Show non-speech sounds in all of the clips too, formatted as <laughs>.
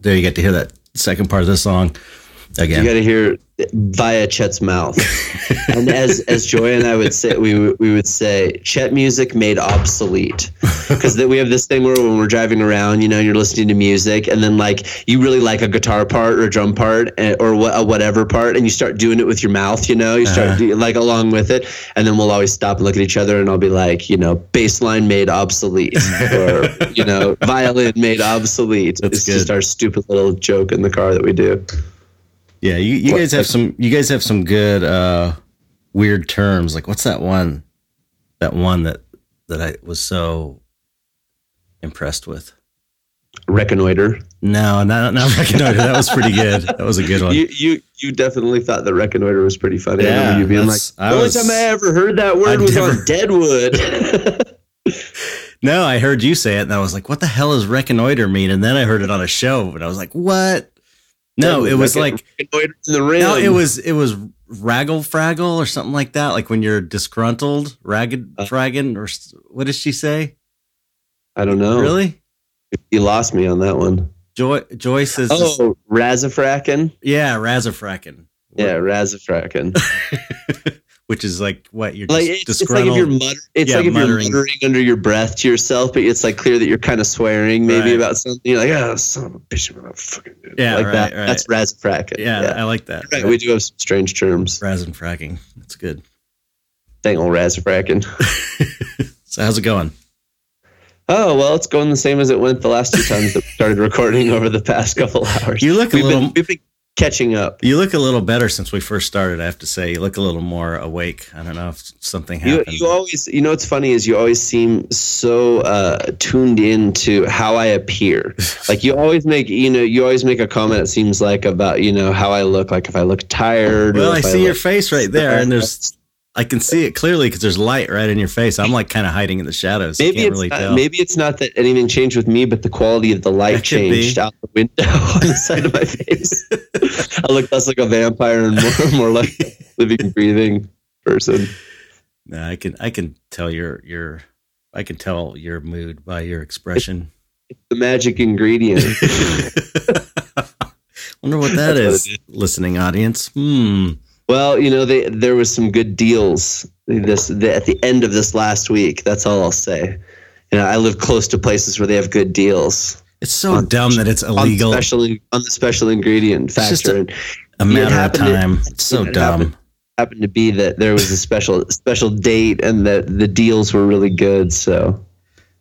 There you get to hear that second part of the song again. You got to hear via Chet's mouth. <laughs> and as as Joy and I would say, we we would say Chet music made obsolete <laughs> because we have this thing where when we're driving around, you know, you're listening to music, and then like you really like a guitar part or a drum part eh, or a whatever part, and you start doing it with your mouth, you know, you start uh-huh. like along with it, and then we'll always stop and look at each other, and I'll be like, you know, bass line made obsolete, <laughs> or you know, violin made obsolete. That's it's good. just our stupid little joke in the car that we do. Yeah, you, you guys have some you guys have some good uh weird terms. Like what's that one? That one that that I was so impressed with. Reconnoiter. No, not not <laughs> reconnoiter. that was pretty good. That was a good one. You you you definitely thought that reconnoiter was pretty funny. Yeah, you being like, the only time I ever heard that word I was never, on Deadwood. <laughs> no, I heard you say it, and I was like, "What the hell does reconnoiter mean?" And then I heard it on a show, and I was like, "What?" No, it was like in the rim. No, it was it was raggle fraggle or something like that. Like when you're disgruntled, ragged uh, fragging, or what does she say? I don't know. Really? You lost me on that one. Joy Joyce says. Oh, razafracken. Yeah, razafracken. Yeah, razafracken. <laughs> which is like what you're like it's, it's like if you're mutter, it's yeah, like if muttering. you're muttering under your breath to yourself, but it's like clear that you're kind of swearing maybe right. about something. You're like, oh, son of a bitch, I'm fucking dude. Yeah, like right, that. Right. That's razafracking. Yeah, yeah, I like that. Right. We do have some strange terms. Raz and fracking. That's good. Dang old razafracking. <laughs> <laughs> so how's it going? Oh well, it's going the same as it went the last two times that we started recording over the past couple <laughs> hours. You look a we've little. Been, we've been catching up. You look a little better since we first started. I have to say, you look a little more awake. I don't know if something happened. You, you always, you know, what's funny is you always seem so uh, tuned in to how I appear. <laughs> like you always make, you know, you always make a comment. It seems like about you know how I look. Like if I look tired. Well, I see I your face right there, and there's I can see it clearly because there's light right in your face. I'm like kind of hiding in the shadows. Maybe it's really not, maybe it's not that anything changed with me, but the quality of the light changed out the window <laughs> on the side of my face. <laughs> I look less like a vampire and more, <laughs> more like a living, breathing person. No, I can I can tell your your I can tell your mood by your expression. It's, the magic ingredient. Wonder what That's is, listening audience. Hmm. Well, you know, they, there was some good deals this the, at the end of this last week. That's all I'll say. You know, I live close to places where they have good deals. It's so on, dumb that it's illegal. On the special, on the special ingredient factor. It's just a, a matter of time. To, it's so it dumb. Happened, happened to be that there was a special special date and that the deals were really good. So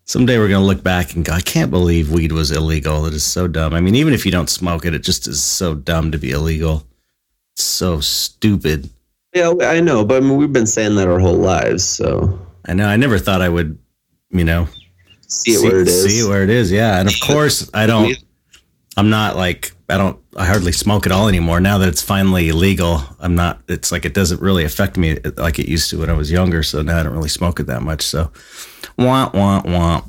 someday we're going to look back and go, I can't believe weed was illegal. It is so dumb. I mean, even if you don't smoke it, it just is so dumb to be illegal so stupid. Yeah, I know, but I mean, we've been saying that our whole lives. So I know. I never thought I would, you know, see it see, where it is. See where it is. Yeah, and of <laughs> course, I don't. I'm not like I don't. I hardly smoke at all anymore. Now that it's finally legal, I'm not. It's like it doesn't really affect me like it used to when I was younger. So now I don't really smoke it that much. So, want want want.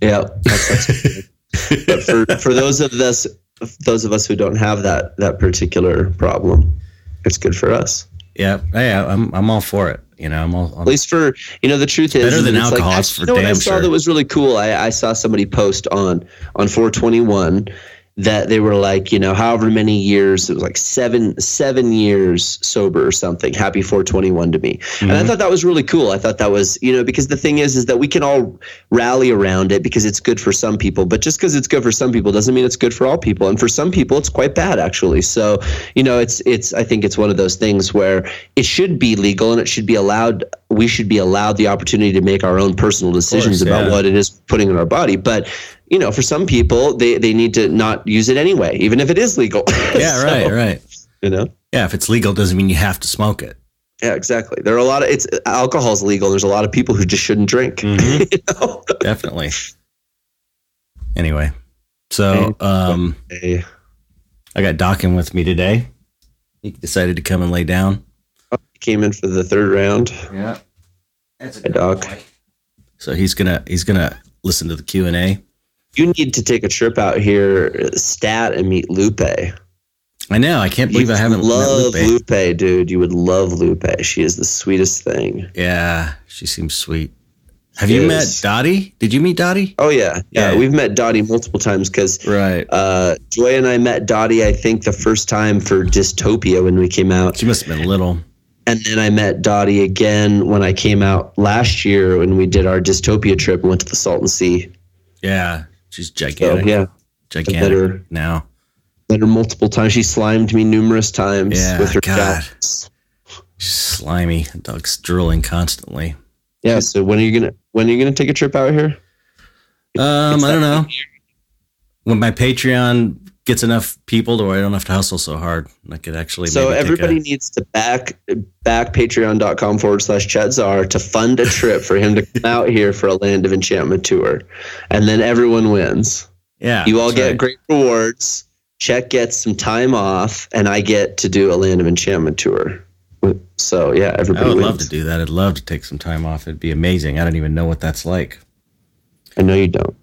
Yeah, <laughs> but for for those of us those of us who don't have that that particular problem, it's good for us. Yeah, yeah, I'm I'm all for it. You know, I'm all. I'm, At least for you know, the truth is better than alcohol. Like, for you know damn what I saw sure. that was really cool. I, I saw somebody post on on 421 that they were like, you know, however many years, it was like seven, seven years sober or something. Happy 421 to me. Mm-hmm. And I mm-hmm. thought that was really cool. I thought that was, you know, because the thing is, is that we can all rally around it because it's good for some people, but just because it's good for some people doesn't mean it's good for all people. And for some people, it's quite bad actually. So, you know, it's, it's, I think it's one of those things where it should be legal and it should be allowed. We should be allowed the opportunity to make our own personal decisions course, yeah. about what it is putting in our body. But you know, for some people, they, they need to not use it anyway, even if it is legal. <laughs> Yeah, so, right, right. You know? Yeah, if it's legal, doesn't mean you have to smoke it. Yeah, exactly. There are a lot of it's alcohol's legal. There's a lot of people who just shouldn't drink. Mhm. <laughs> you know? Definitely. Anyway, so um, Hey, I got Dockin with me today. He decided to come and lay down. he came in for the third round. Yeah, that's a Hey, Doc. boy. So he's gonna he's gonna listen to the Q and A. You need to take a trip out here, stat, and meet Lupe. I know. I can't believe You I haven't love met Lupe. Lupe, dude. You would love Lupe. She is the sweetest thing. Yeah, she seems sweet. Have you met. Dottie? Did you meet Dottie? Oh yeah, yeah. Yeah. We've met Dottie multiple times because Right. uh, Joy and I met Dottie. I think the first time for Dystopia when we came out, She must have been little. and then I met Dottie again when I came out last year when we did our Dystopia trip and went to the Salton Sea. Yeah, she's So gigantic. yeah, gigantic better- now. met her multiple times. She slimed me numerous times Yeah, with her God. She's slimy. Dog's drooling constantly. Yeah. So when are you gonna when are you gonna take a trip out here? Um, It's I don't know. year. When my Patreon gets enough people to where I don't have to hustle so hard, I could actually. So everybody a- needs to back back patreon.com forward slash Chetzar to fund a trip for him to come <laughs> out here for a Land of Enchantment tour. And then everyone wins. yeah, You all get right. great rewards. Chet gets some time off, and I get to do a Land of Enchantment tour. So yeah, everybody. I would wins. love to do that. I'd love to take some time off. It'd be amazing. I don't even know what that's like. I know you don't.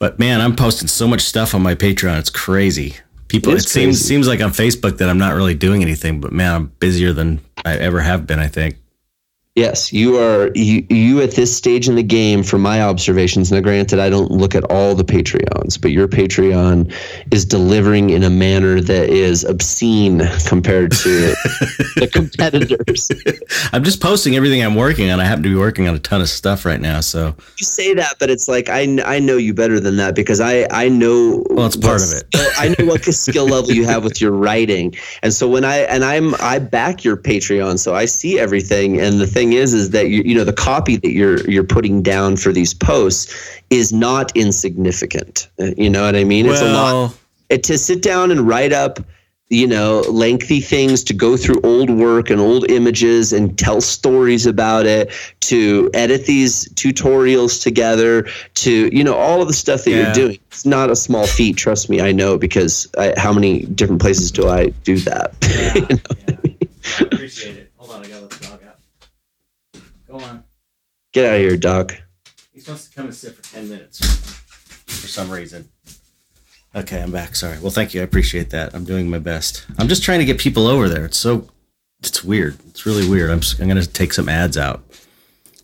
But man, I'm posting so much stuff on my Patreon. It's crazy. People, It seems crazy. seems like on Facebook that I'm not really doing anything. But man, I'm busier than I ever have been. I think. Yes, you are. You, you at this stage in the game, from my observations. Now, granted, I don't look at all the Patreons, but your Patreon is delivering in a manner that is obscene compared to the <laughs> competitors. I'm just posting everything I'm working on. I happen to be working on a ton of stuff right now. So You say that, but it's like I, I know you better than that because I I know. Well, it's part of it. skill- I know what <laughs> skill level you have with your writing, and so when I and I'm I back your Patreon, so I see everything. And the thing is, is that you you know the copy that you're you're putting down for these posts is not insignificant. Uh, You know what I mean? It's a lot it, to sit down and write up you know lengthy things to go through old work and old images and tell stories about it to edit these tutorials together to you know all of the stuff that Yeah. you're doing it's not a small feat trust me i know because I, how many different places do i do that <laughs> You know? I appreciate it. Hold on, I gotta let the dog out. Go on. Get out of here doc He's supposed to come and sit for 10 minutes for some reason. Okay, I'm back. Sorry. Well, thank you. I appreciate that. I'm doing my best. I'm just trying to get people over there. It's so, it's weird. It's really weird. I'm, just, I'm going to take some ads out.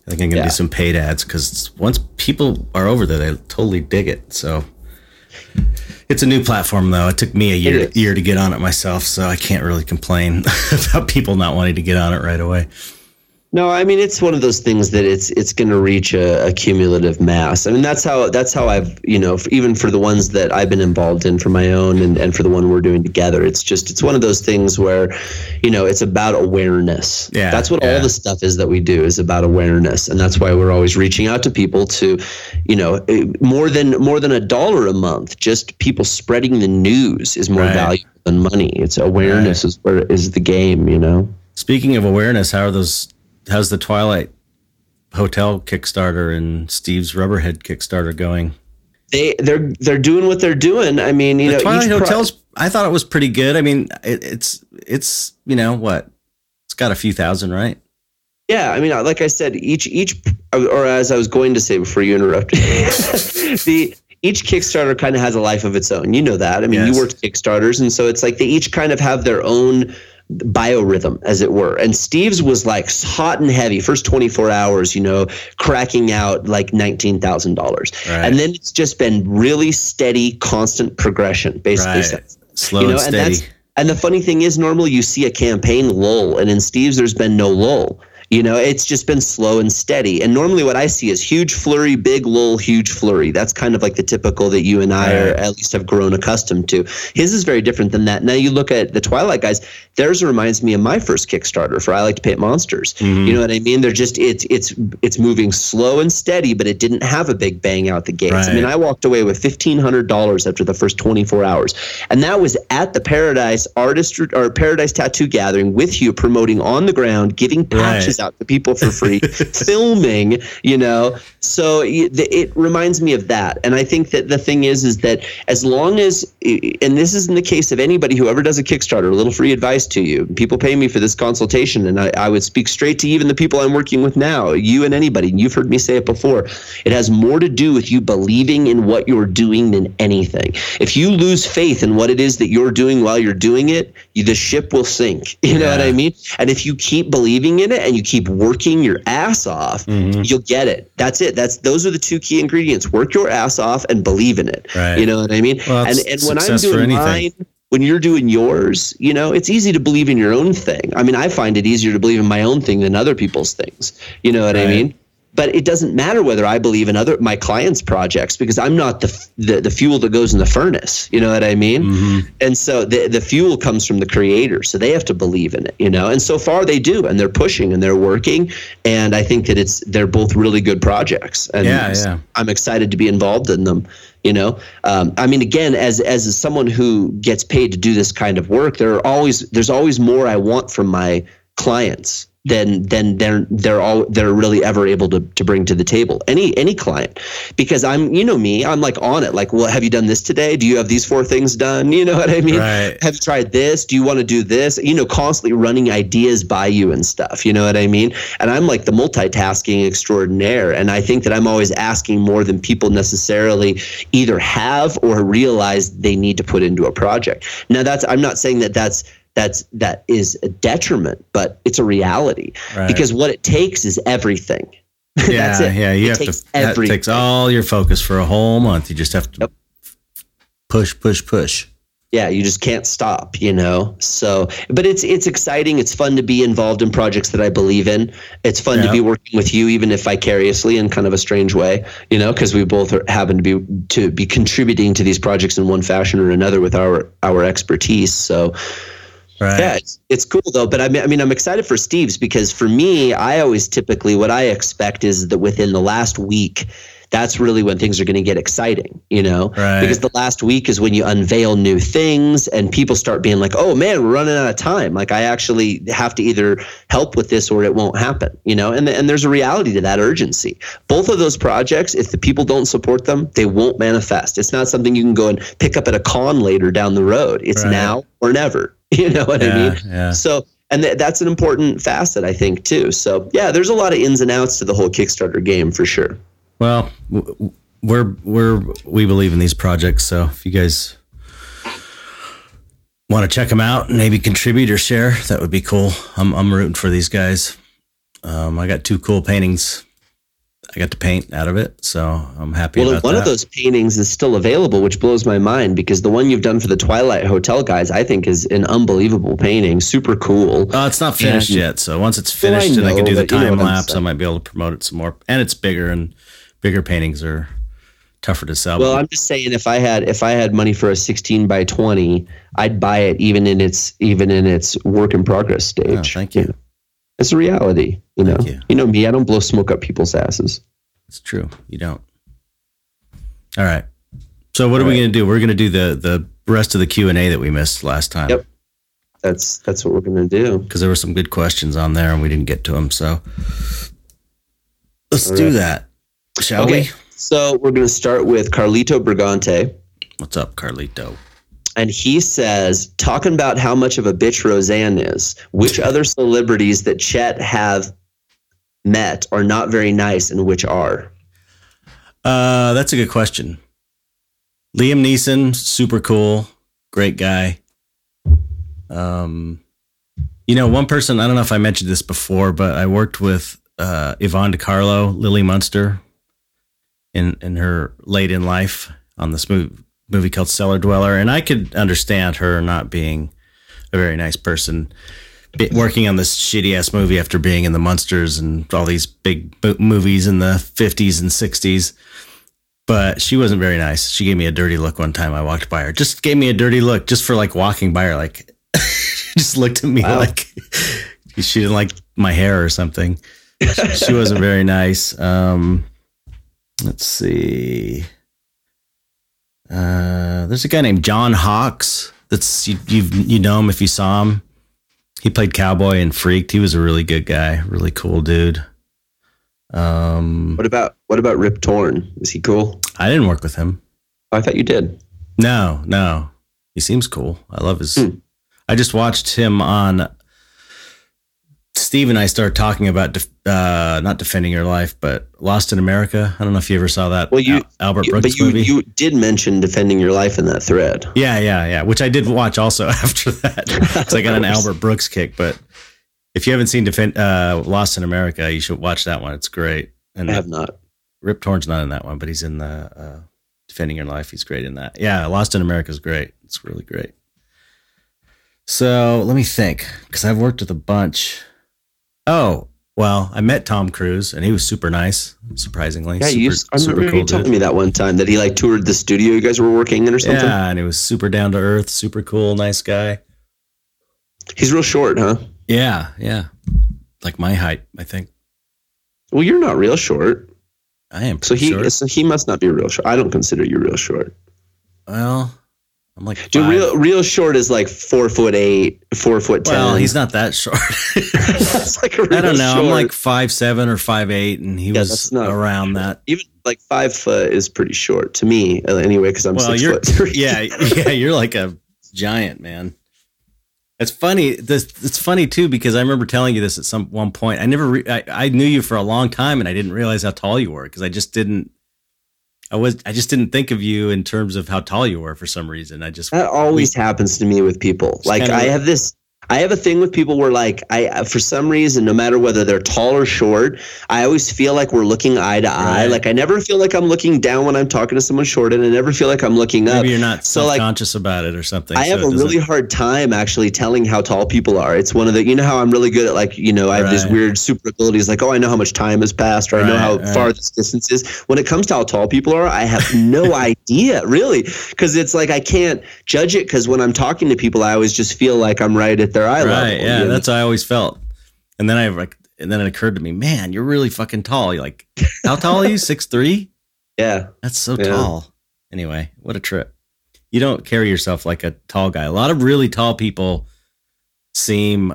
I think I'm going to Yeah. do some paid ads because once people are over there, they totally dig it. So it's a new platform, though. It took me a year, year to get on it myself. So I can't really complain <laughs> about people not wanting to get on it right away. No, I mean it's one of those things that it's it's going to reach a, a cumulative mass. I mean that's how that's how I've you know even for the ones that I've been involved in for my own and, and for the one we're doing together. It's just it's one of those things where, you know, it's about awareness. Yeah, that's what yeah. all the stuff is that we do is about awareness, and that's why we're always reaching out to people to, you know, eh, more than more than a dollar a month. Just people spreading the news is more Right. valuable than money. It's awareness is where is the game. You know. Speaking of awareness, how are those? How's the Twilight Hotel Kickstarter and Steve's Rubberhead Kickstarter going? they they're they're doing what they're doing. I mean, you The know, Twilight each pro- Hotels. I thought it was pretty good. I mean, it, it's it's you know what? It's got a few thousand, right? yeah, I mean, uh, like I said, each each or as I was going to say before you interrupted, <laughs> the each Kickstarter kind of has a life of its own. You know that. I mean, Yes. you worked Kickstarters, and so it's like they each kind of have their own biorhythm as it were and steve's was like hot and heavy first 24 hours you know cracking out like $19000 Right. and then it's just been really steady constant progression basically Right. Slow you know, and and steady. that's and the funny thing is, normally you see a campaign lull, and in Steve's, there's been no lull. You know, it's just been slow and steady. And normally what I see is huge flurry, big lull, huge flurry. That's kind of like the typical that you and I are at least have grown accustomed to. His is very different than that. Now you look at the Twilight guys, theirs reminds me of my first Kickstarter for I Like to Paint Monsters. Mm-hmm. You know what I mean? They're just it's it's it's moving slow and steady, but it didn't have a big bang out the gates. Right. I mean, I walked away with fifteen hundred dollars after the first twenty four hours, and that was at the Paradise Artist or Paradise Tattoo Gathering with you promoting on the ground, giving patches right. Out to people for free, <laughs> filming. You know, so it reminds me of that, and I think that the thing is, is that as long as, and this is in the case of anybody who ever does a Kickstarter, a little free advice to you. People pay me for this consultation, and I, I would speak straight to even the people I'm working with now, you and anybody. And you've heard me say it before. It has more to do with you believing in what you're doing than anything. If you lose faith in what it is that you're doing while you're doing it, you, the ship will sink. <laughs> You know yeah. what I mean? And if you keep believing in it and you keep working your ass off, mm-hmm. you'll get it. That's it. That's those are the two key ingredients. Work your ass off and believe in it. Right. You know what I mean? Well, and and when I'm doing mine, when you're doing yours, you know, it's easy to believe in your own thing. I mean, I find it easier to believe in my own thing than other people's things. You know what right. I mean? But it doesn't matter whether I believe in other my clients' projects because I'm not the the, the fuel that goes in the furnace. You know what I mean? Mm-hmm. And so the the fuel comes from the creator, so they have to believe in it. You know, and so far they do, and they're pushing and they're working, and I think that it's they're both really good projects, and yeah, yeah. I'm excited to be involved in them. You know, um, I mean, again, as as someone who gets paid to do this kind of work, there are always there's always more I want from my clients than than they're they're all they're really ever able to to bring to the table. Any any client. Because i'm you know me i'm like on it. Like well have you done this today? Do you have these four things done? You know what i mean? Right. have you tried this? Do you want to do this? You know constantly running ideas by you and stuff. You know what i mean? And i'm like the multitasking extraordinaire. And i think that i'm always asking more than people necessarily either have or realize they need to put into a project. Now that's i'm not saying that that's that's that is a detriment, but it's a reality right. because what it takes is everything. <laughs> Yeah, yeah, you it have to. Everything. That takes all your focus for a whole month. You just have to yep. push, push, push. Yeah, you just can't stop, you know. So, but it's it's exciting. It's fun to be involved in projects that I believe in. It's fun to be working with you, even if vicariously in kind of a strange way, you know, because we both are, happen to be to be contributing to these projects in one fashion or another with our our expertise. So, Right. Yeah, it's, it's cool though. But I mean, I mean, I'm excited for Steve's because for me, I always typically what I expect is that within the last week, that's really when things are going to get exciting, you know? Right. Because the last week is when you unveil new things and people start being like, oh man, we're running out of time. Like, I actually have to either help with this or it won't happen, you know? And, and there's a reality to that urgency. Both of those projects, if the people don't support them, they won't manifest. It's not something you can go and pick up at a con later down the road. It's right. now or never. <laughs> You know what yeah, I mean? Yeah. So, and th- that's an important facet, I think, too. So, yeah, there's a lot of ins and outs to the whole Kickstarter game for sure. Well, we're we're we believe in these projects, so if you guys want to check them out maybe contribute or share, that would be cool. I'm I'm rooting for these guys. Um, I got two cool paintings I got to paint out of it, so I'm happy. Well, one that. of those paintings is still available, which blows my mind because the one you've done for the Twilight Hotel guys, I think, is an unbelievable painting. Super cool. Oh, it's not finished and, yet, so once it's finished well, I and I can do the time you know lapse, I might be able to promote it some more. And it's bigger, and bigger paintings are tougher to sell. Well, I'm just saying, if I had if I had money for a 16 by 20, I'd buy it even in its even in its work in progress oh, stage. Oh, thank you. It's a reality, you know. You. you. know me, I don't blow smoke up people's asses. It's true. You don't. All right. So what All are we going to do? We're going to do the the rest of the Q and A that we missed last time. Yep. That's that's what we're going to do. Because there were some good questions on there and we didn't get to them. So let's do that, shall okay. we? So we're going to start with Carlito Brigante. What's up, Carlito? and he says, talking about how much of a bitch Roseanne is, which other celebrities that Chet have met are not very nice and which are? Uh, that's a good question. Liam Neeson, super cool, great guy. Um, you know, one person, I don't know if I mentioned this before, but I worked with uh, Yvonne De Carlo, Lily Munster, in, in her late in life on this movie movie called Cellar Dweller, and I could understand her not being a very nice person. working on this shitty ass movie after being in the Munsters and all these big movies in the 50s and 60s. But she wasn't very nice. She gave me a dirty look one time. I walked by her, just gave me a dirty look just for like walking by her, like <laughs> just looked at me Wow. like she didn't like my hair or something. she wasn't very nice. Um, let's see. Uh, there's a guy named John Hawkes. That's you you you know him if you saw him. He played cowboy and freaked. He was a really good guy, really cool dude. Um, What about what about Rip Torn? Is he cool? I didn't work with him. Oh, I thought you did. No, no, he seems cool. I love his. Hmm. I just watched him on. Steve and I started talking about def, uh, not defending your life, but Lost in America. I don't know if you ever saw that. Well, you- Al- Albert You- Brooks but you movie. you did mention defending your life in that thread. Yeah, yeah, yeah. Which I did watch also <laughs> after that. so I got an Albert Brooks kick. But if you haven't seen Defend, uh, Lost in America, you should watch that one. It's great. And I have not. Rip Torn's not in that one, but he's in the uh, Defending Your Life. He's great in that. Yeah, Lost in America is great. It's really great. So let me think, because I've worked with a bunch. Oh, well, I met Tom Cruise, and he was super nice, surprisingly. Yeah, super, you. I remember you telling me that one time that he like toured the studio you guys were working in or something. Yeah, and he was super down to earth, super cool, nice guy. He's real short, huh? Yeah, yeah. Like my height, I think. Well, you're not real short, I am. so he short. so he must not be real short. I don't consider you real short. Well, I'm like. Dude, five- real real short is like four foot eight, four foot ten. Well, he's not that short. <laughs> <laughs> like I don't know. I'm like five seven or five eight, and he Yeah, was around that. even like five foot is pretty short to me uh, anyway because I'm Well, six foot three. <laughs> yeah, yeah. You're like a giant man. It's funny. This it's funny too because I remember telling you this at some one point. I never. Re- I, I knew you for a long time, and I didn't realize how tall you were because I just didn't. I was. I just didn't think of you in terms of how tall you were for some reason. I just. That always happens to me with people. Like I have this I have a thing with people where like I uh, for some reason no matter whether they're tall or short, I always feel like we're looking eye to eye. Right. Like I never feel like I'm looking down when I'm talking to someone short and I never feel like I'm looking up. Maybe you're not So, like, self-conscious about it or something. I have a really hard time actually telling how tall people are. It's one of the, you know, how I'm really good at like, you know, I have these weird super abilities, like, oh, I know how much time has passed, or I know how right. far this distance is. When it comes to how tall people are, I have no <laughs> idea, really, because it's like I can't judge it. Because when I'm talking to people, I always just feel like I'm right at their eye level. right. Yeah, you know? that's how I always felt. And then I like, and then it occurred to me, man, you're really fucking tall. You're like, how tall are you? <laughs> Six three? yeah. That's so Yeah. tall. Anyway, what a trip. You don't carry yourself like a tall guy. A lot of really tall people seem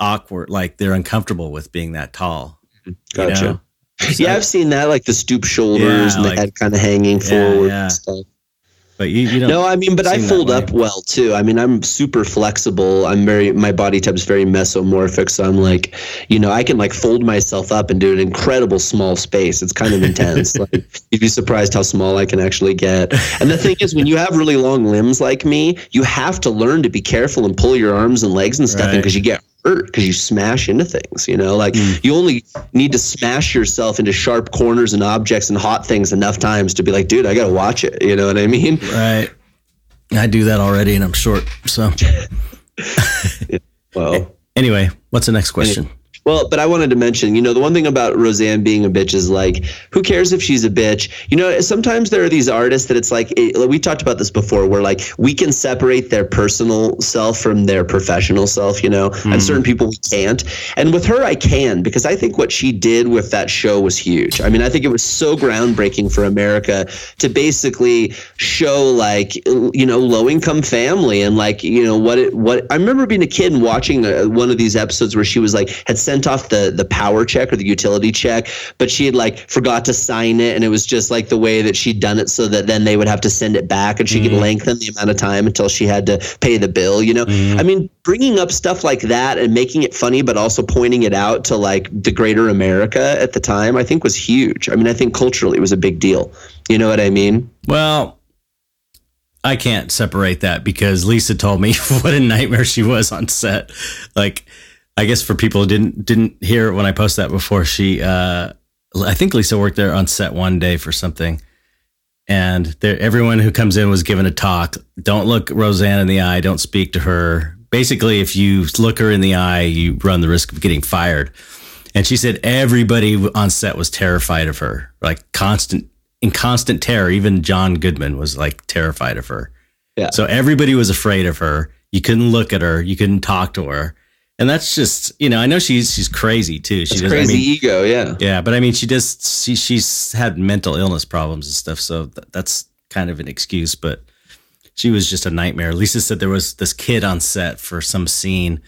awkward, like they're uncomfortable with being that tall. Mm-hmm. you Gotcha. know? <laughs> Yeah, I've seen that, like the stoop shoulders Yeah, and the like- head kind of hanging forward. yeah. And stuff. But you, you. No, I mean, but I fold up well too. I mean, I'm super flexible. I'm very, my body type's very mesomorphic. So I'm like, you know, I can like fold myself up and do an incredible small space. It's kind of intense. <laughs> like, you'd be surprised how small I can actually get. And the thing is, when you have really long limbs like me, you have to learn to be careful and pull your arms and legs and stuff in Right. because you get hurt because you smash into things. You know, like Mm. you only need to smash yourself into sharp corners and objects and hot things enough times to be like, dude, I got to watch it. You know what I mean? right. I do that already, and I'm short. So <laughs> Well. anyway, what's the next question? Well, but I wanted to mention, you know, the one thing about Roseanne being a bitch is like, who cares if she's a bitch? You know, sometimes there are these artists that it's like, it, we talked about this before, where like we can separate their personal self from their professional self, you know, and certain people we can't. And with her, I can because I think what she did with that show was huge. I mean, I think it was so groundbreaking for America to basically show like, you know, low income family and like, you know, what it, what I remember being a kid and watching uh, one of these episodes where she was like, had sent off the the power check or the utility check, but she had like forgot to sign it, and it was just like the way that she'd done it, so that then they would have to send it back, and she could mm. lengthen the amount of time until she had to pay the bill. You know, mm. I mean, bringing up stuff like that and making it funny, but also pointing it out to like the greater America at the time, I think was huge. I mean, I think culturally it was a big deal. You know what I mean? Well, I can't separate that because Lisa told me <laughs> what a nightmare she was on set. Like, I guess for people who didn't didn't hear it when I posted that before, she, uh, I think Lisa worked there on set one day for something, and there, everyone who comes in was given a talk. Don't look Roseanne in the eye. Don't speak to her. basically, if you look her in the eye, you run the risk of getting fired. And she said everybody on set was terrified of her, like constant in constant terror. Even John Goodman was like terrified of her. Yeah. So everybody was afraid of her. You couldn't look at her. You couldn't talk to her. And that's just, you know, I know she's she's crazy too. She It's does, I crazy mean, ego, yeah. yeah, but I mean, she does. She she's had mental illness problems and stuff, so th- that's kind of an excuse. But she was just a nightmare. Lisa said there was this kid on set for some scene,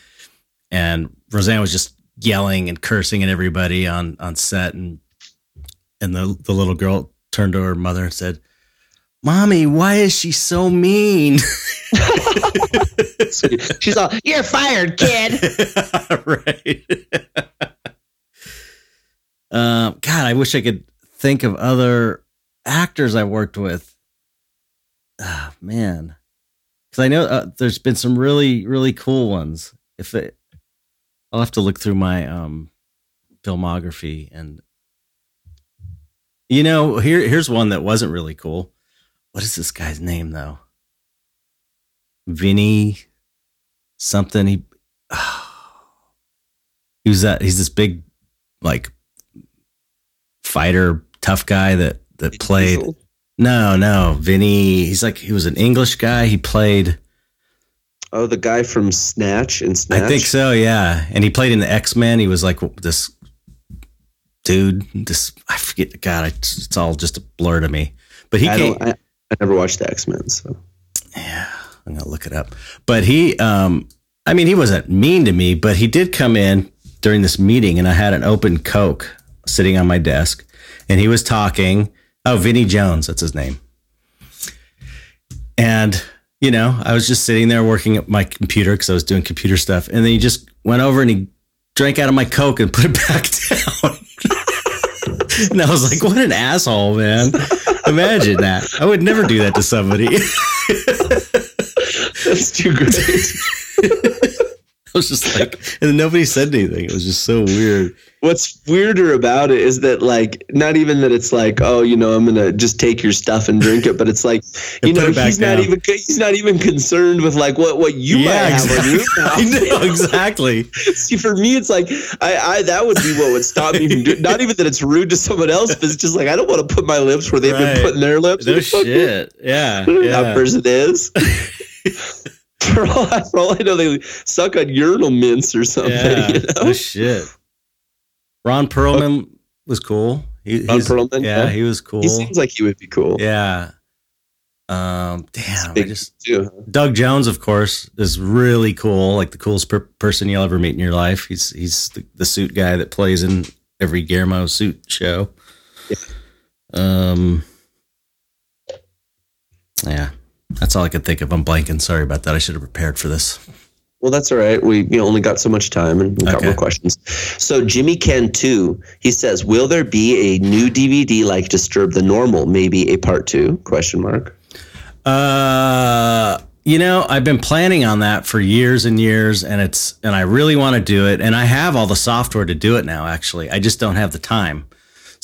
and Roseanne was just yelling and cursing at everybody on on set, and and the the little girl turned to her mother and said, "Mommy, why is she so mean?" <laughs> <laughs> <laughs> She's all, "You're fired, kid." <laughs> right. <laughs> um, God, I wish I could think of other actors I worked with. Ah, man, because I know uh, there's been some really, really cool ones. If it, I'll have to look through my um filmography and. You know, here here's one that wasn't really cool. What is this guy's name though? Vinnie something. He <sighs> he was that he's this big like fighter tough guy that that played no no Vinnie he's like he was an English guy he played Oh, the guy from Snatch and Snatch. I think so yeah and he played in the X-Men he was like this dude this I forget God it's, it's all just a blur to me but he I, came I, I never watched the X Men, so yeah I'm gonna look it up but he um I mean he wasn't mean to me but he did come in during this meeting and I had an open Coke sitting on my desk and he was talking. Oh, Vinnie Jones, that's his name. And, you know, I was just sitting there working at my computer because I was doing computer stuff. And then he just went over and he drank out of my Coke and put it <laughs> back down. <laughs> and I was like, what an asshole, man. Imagine that. I would never do that to somebody. <laughs> that's too great. <laughs> <laughs> I was just like, and then nobody said anything. It was just so weird. What's weirder about it is that, like, not even that it's like, oh, you know, I'm gonna just take your stuff and drink it, but it's like, <laughs> you know, it back he's not even he's not even concerned with like what what you might have on your I know exactly. See, for me, it's like I, I that would be what would stop me from doing. Not even that it's rude to someone else, but it's just like I don't want to put my lips where they've Right. been putting their lips. No Who the fuck shit. Yeah. That yeah. person is. For, all, for all I know, they suck on urinal mints or something. Yeah. You know? No shit. Ron Perlman was cool. He, Ron Perlman, Yeah, yeah. he was cool. He seems like he would be cool. yeah. Um. Damn. I just too. Doug Jones, of course, is really cool. Like the coolest per- person you'll ever meet in your life. He's he's the, the suit guy that plays in every Guillermo suit show. Yeah. Um. Yeah, that's all I could think of. I'm blanking. Sorry about that. I should have prepared for this. Well, that's all right. We you know, only got so much time and we got Okay. more questions. So Jimmy Ken too. He says, "Will there be a new DVD like Disturb the Normal? Maybe a part two? Question mark. Uh, you know, I've been planning on that for years and years, and it's and I really want to do it, and I have all the software to do it now. Actually, I just don't have the time.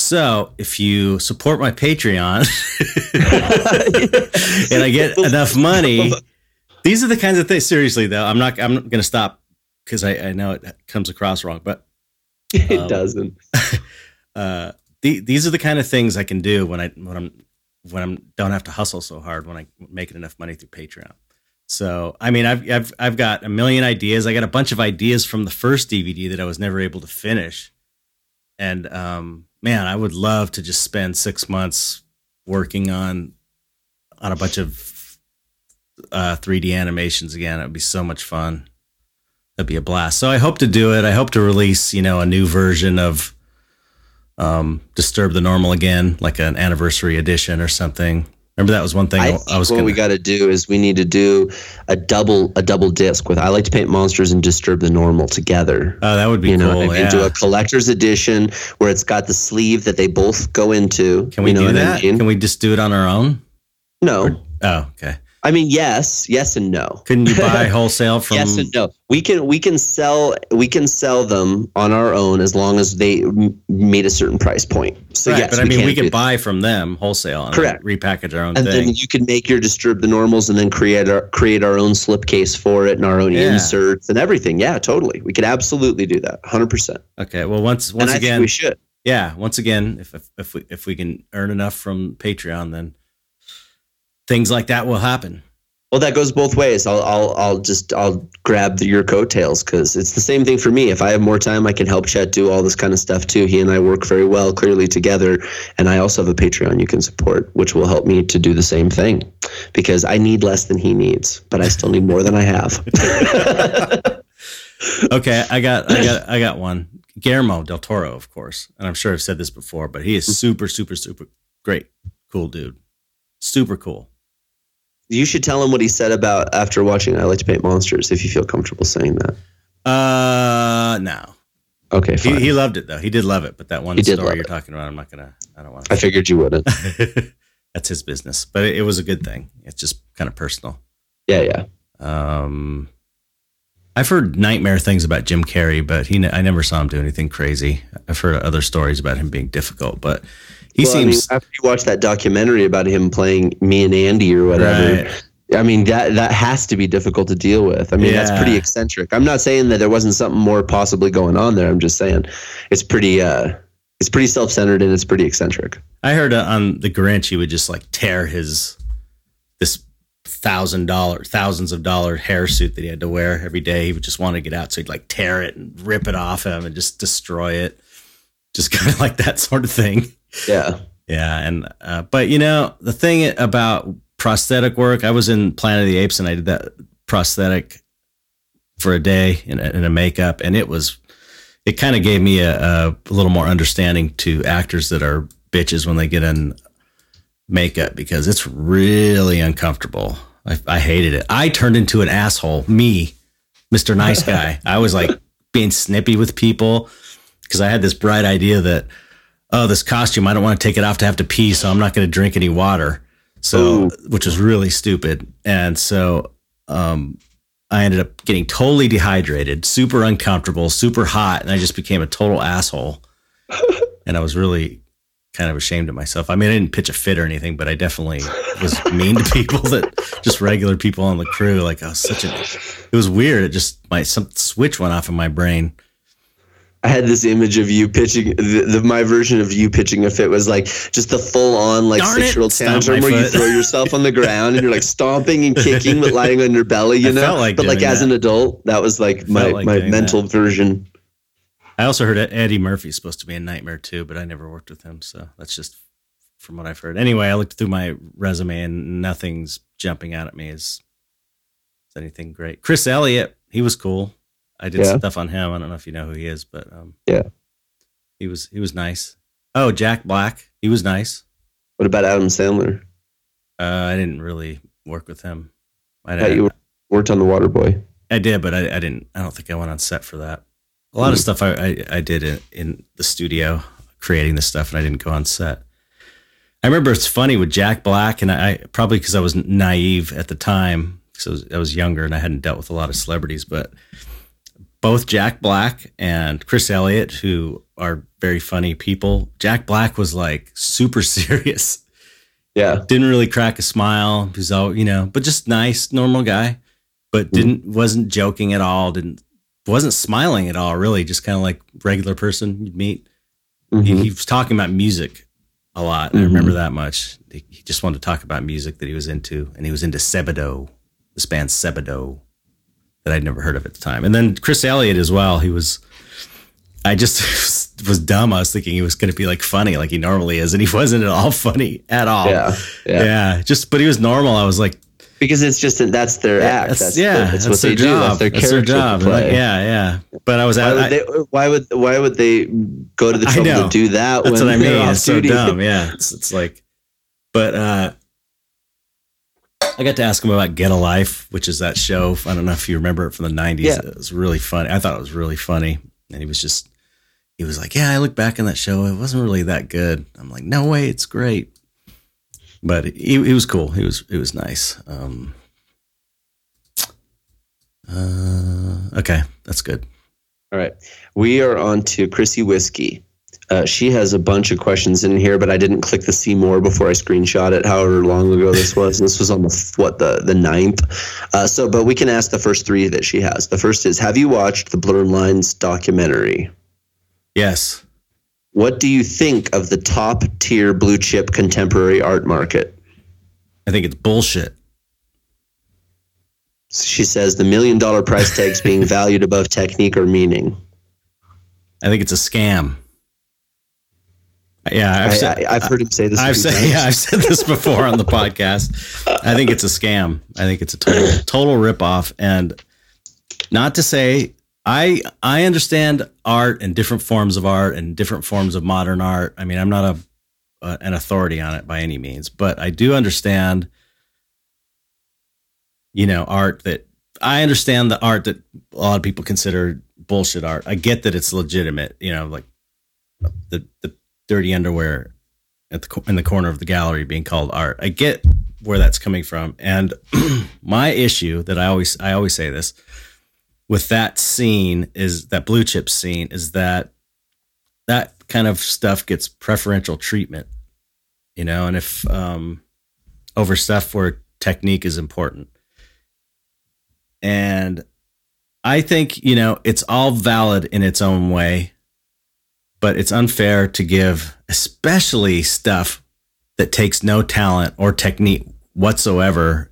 So, if you support my Patreon <laughs> and I get enough money, these are the kinds of things. Seriously, though, I'm not. I'm not going to stop because I, I know it comes across wrong, but it Um, doesn't. <laughs> uh, the, these are the kind of things I can do when I when I'm when I'm don't have to hustle so hard when I making enough money through Patreon. So I mean, I've I've I've got a million ideas. I got a bunch of ideas from the first DVD that I was never able to finish, and um, man, I would love to just spend six months working on on a bunch of uh, 3D animations again. It would be so much fun. That'd be a blast. So I hope to do it. I hope to release, you know, a new version of um, Disturb the Normal again, like an anniversary edition or something. Remember that was one thing I I, was what going we got to do is we need to do a double a double disc with I like to paint monsters and disturb the normal together. Oh, that would be you know, cool. what I mean? yeah. do a collector's edition where it's got the sleeve that they both go into. Can we you know do what I that? mean? Can we just do it on our own? no, Oh, okay. I mean, yes, yes, and no. Couldn't you buy <laughs> wholesale from? yes and no. We can we can sell we can sell them on our own as long as they m- meet a certain price point. So right, yes, but I mean, we could buy from them wholesale and Correct. repackage our own and thing. then you can make your disturb the normals and then create our create our own slipcase for it and our own Yeah. inserts and everything. Yeah, totally. We could absolutely do that. 100%. okay. Well, once once again, we should. yeah. Once again, if, if if we if we can earn enough from Patreon, then things like that will happen. Well, that goes both ways. I'll, I'll, I'll just, I'll grab the, your coattails because it's the same thing for me. If I have more time, I can help Chet do all this kind of stuff too. He and I work very well, clearly together. And I also have a Patreon you can support, which will help me to do the same thing because I need less than he needs, but I still need more than I have. <laughs> Okay, I got I got I got one. Guillermo del Toro, of course, and I'm sure I've said this before, but he is mm-hmm. super super super great, cool dude, super cool. You should tell him what he said about after watching I Like to Paint Monsters if you feel comfortable saying that. Uh, no, Okay, he, fine. he loved it though. He did love it, but that one He story you're it. talking about, I'm not gonna. I don't want to. I figured you wouldn't. <laughs> That's his business, but it, it was a good thing. It's just kind of personal. Yeah, yeah. Um, I've heard nightmare things about Jim Carrey, but he I never saw him do anything crazy. I've heard other stories about him being difficult, but he well, I mean, seems after you watch that documentary about him playing me and Andy or whatever, Right. I mean that that has to be difficult to deal with. I mean, that's pretty eccentric. I'm not saying that there wasn't something more possibly going on there. I'm just saying it's pretty uh it's pretty self-centered and it's pretty eccentric. I heard uh, on the Grinch he would just like tear his this thousand dollar thousands of dollar hair suit that he had to wear every day. He would just want to get out, so he'd like tear it and rip it off him and just destroy it, just <laughs> kind of like that sort of thing. Yeah. Yeah, and uh, but you know the thing about prosthetic work, I was in Planet of the Apes and I did that prosthetic for a day in a, in a makeup, and it was it kind of gave me a, a little more understanding to actors that are bitches when they get in makeup because it's really uncomfortable. I, I hated it. I turned into an asshole. Me, Mister Nice <laughs> Guy. I was like being snippy with people because I had this bright idea that oh, this costume, I don't want to take it off to have to pee, so I'm not going to drink any water. So, Ooh. which was really stupid. And so, um, I ended up getting totally dehydrated, super uncomfortable, super hot, and I just became a total asshole. <laughs> and I was really kind of ashamed of myself. I mean, I didn't pitch a fit or anything, but I definitely was mean to people that just regular people on the crew. Like I was such a, it was weird. It just my some switch went off in my brain. I had this image of you pitching the, the my version of you pitching a fit was like just the full on like six year old tantrum where you throw yourself on the ground and you're like stomping and kicking but lying on your belly, <laughs> you I know. like but like as that. an adult, that was like my, like my mental version. I also heard that Eddie Murphy's supposed to be a nightmare too, but I never worked with him, so that's just from what I've heard. Anyway, I looked through my resume and nothing's jumping out at me as, as anything great. Chris Elliott, he was cool. I did Yeah. stuff on him. I don't know if you know who he is, but um, Yeah. he was he was nice. Oh, Jack Black, he was nice. What about Adam Sandler? Uh, I didn't really work with him. I, I thought you worked on The Water Boy. I did, but I, I didn't. I don't think I went on set for that. A lot of stuff I, I, I did in, in the studio, creating the stuff, and I didn't go on set. I remember it's funny with Jack Black, and I probably because I was naive at the time, because I was, I was younger and I hadn't dealt with a lot of celebrities, but both Jack Black and Chris Elliott, who are very funny people, Jack Black was like super <laughs> serious Yeah. didn't really crack a smile. He was all, you know, but just nice, normal guy, but didn't wasn't joking at all. Didn't wasn't smiling at all. Really, just kind of like regular person you'd meet. He, Mhm. he was talking about music a lot. I remember that much. He, he just wanted to talk about music that he was into, and he was into Sebadoh, this band Sebadoh, that I'd never heard of at the time. And then Chris Elliott as well. He was. I just <laughs> was dumb. I was thinking he was going to be like funny, like he normally is, and he wasn't at all <laughs> funny at all. Yeah. Yeah. Yeah. just but he was normal. I was like, Because it's just that's their act. That's, yeah, that's, what their they do. That's their character job. play. Like, yeah, yeah. But I was Why at, would, I, they, why would why would they go to the trouble to do that that's when what I mean. It's so dumb. Yeah, it's, it's like, but uh, I got to ask him about Get a Life, which is that show. I don't know if you remember it from the '90s. Yeah. It was really funny. I thought it was really funny, and he was just, he was like, "Yeah, I look back on that show. It wasn't really that good." I'm like, "No way, it's great." but he, he was cool. He was, it was nice. Um, uh, okay, that's good. All right. We are on to Chrissy Whiskey. Uh, she has a bunch of questions in here, but I didn't click the see more before I screenshot it. However long ago this was, this was on the what the the ninth. Uh, so, but we can ask the first three that she has. The first is: Have you watched the Blurred Lines documentary? Yes. What do you think of the top tier blue chip contemporary art market? I think it's bullshit. She says the million dollar price tags being valued above technique or meaning. I think it's a scam. Yeah, I've, I, said, I, have heard him say this. I've said, yeah, I've said this before on the <laughs> podcast. I think it's a scam. I think it's a total total ripoff. And not to say I I understand art and different forms of art and different forms of modern art. I mean, I'm not a, a an authority on it by any means, but I do understand. You know, art that I understand the art that a lot of people consider bullshit art. I get that it's legitimate. You know, like the the dirty underwear at the in the corner of the gallery being called art. I get where that's coming from, and <clears throat> my issue that I always I always say this with that scene is that blue chip scene is that that kind of stuff gets preferential treatment, you know, and if um, over stuff where technique is important, and I think you know it's all valid in its own way but it's unfair to give, especially stuff that takes no talent or technique whatsoever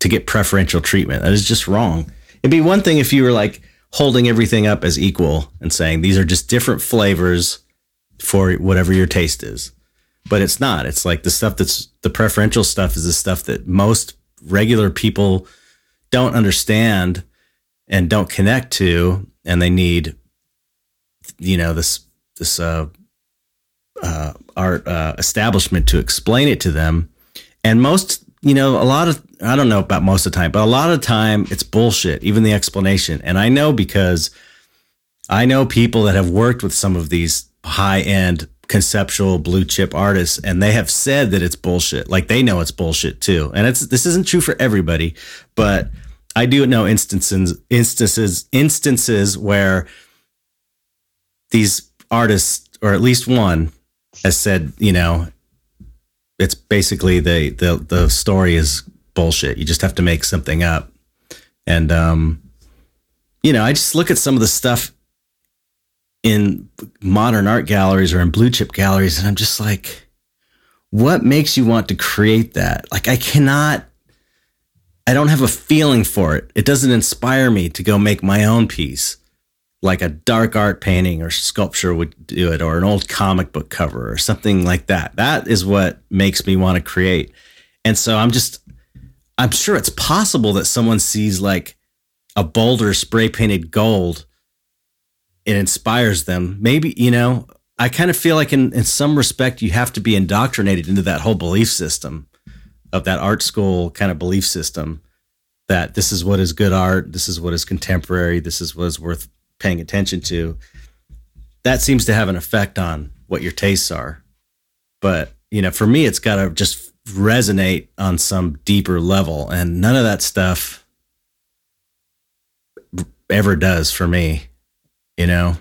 to get preferential treatment. That is just wrong. It'd be one thing if you were like holding everything up as equal and saying these are just different flavors for whatever your taste is. But it's not. It's like the stuff that's the preferential stuff is the stuff that most regular people don't understand and don't connect to and they need you know this this uh, uh, art uh, establishment to explain it to them, and most you know a lot of I don't know about most of the time, but a lot of the time it's bullshit. Even the explanation, and I know because I know people that have worked with some of these high end conceptual blue chip artists and they have said that it's bullshit. Like they know it's bullshit too. And it's this isn't true for everybody but i do know instances instances instances where these artists, or at least one, has said, you know, it's basically the the the story is bullshit. You just have to make something up. And um, you know, I just look at some of the stuff in modern art galleries or in blue chip galleries, and I'm just like, what makes you want to create that? Like, I cannot. I don't have a feeling for it. It doesn't inspire me to go make my own piece like a dark art painting or sculpture would do it, or an old comic book cover or something like that. That is what makes me want to create. And so I'm just, I'm sure it's possible that someone sees like a boulder spray painted gold. It inspires them. Maybe, you know, I kind of feel like in, in some respect, you have to be indoctrinated into that whole belief system of that art school kind of belief system that this is what is good art. This is what is contemporary. This is what is worth paying attention to, that seems to have an effect on what your tastes are. But, you know, for me, it's got to just resonate on some deeper level. And none of that stuff ever does for me, you know?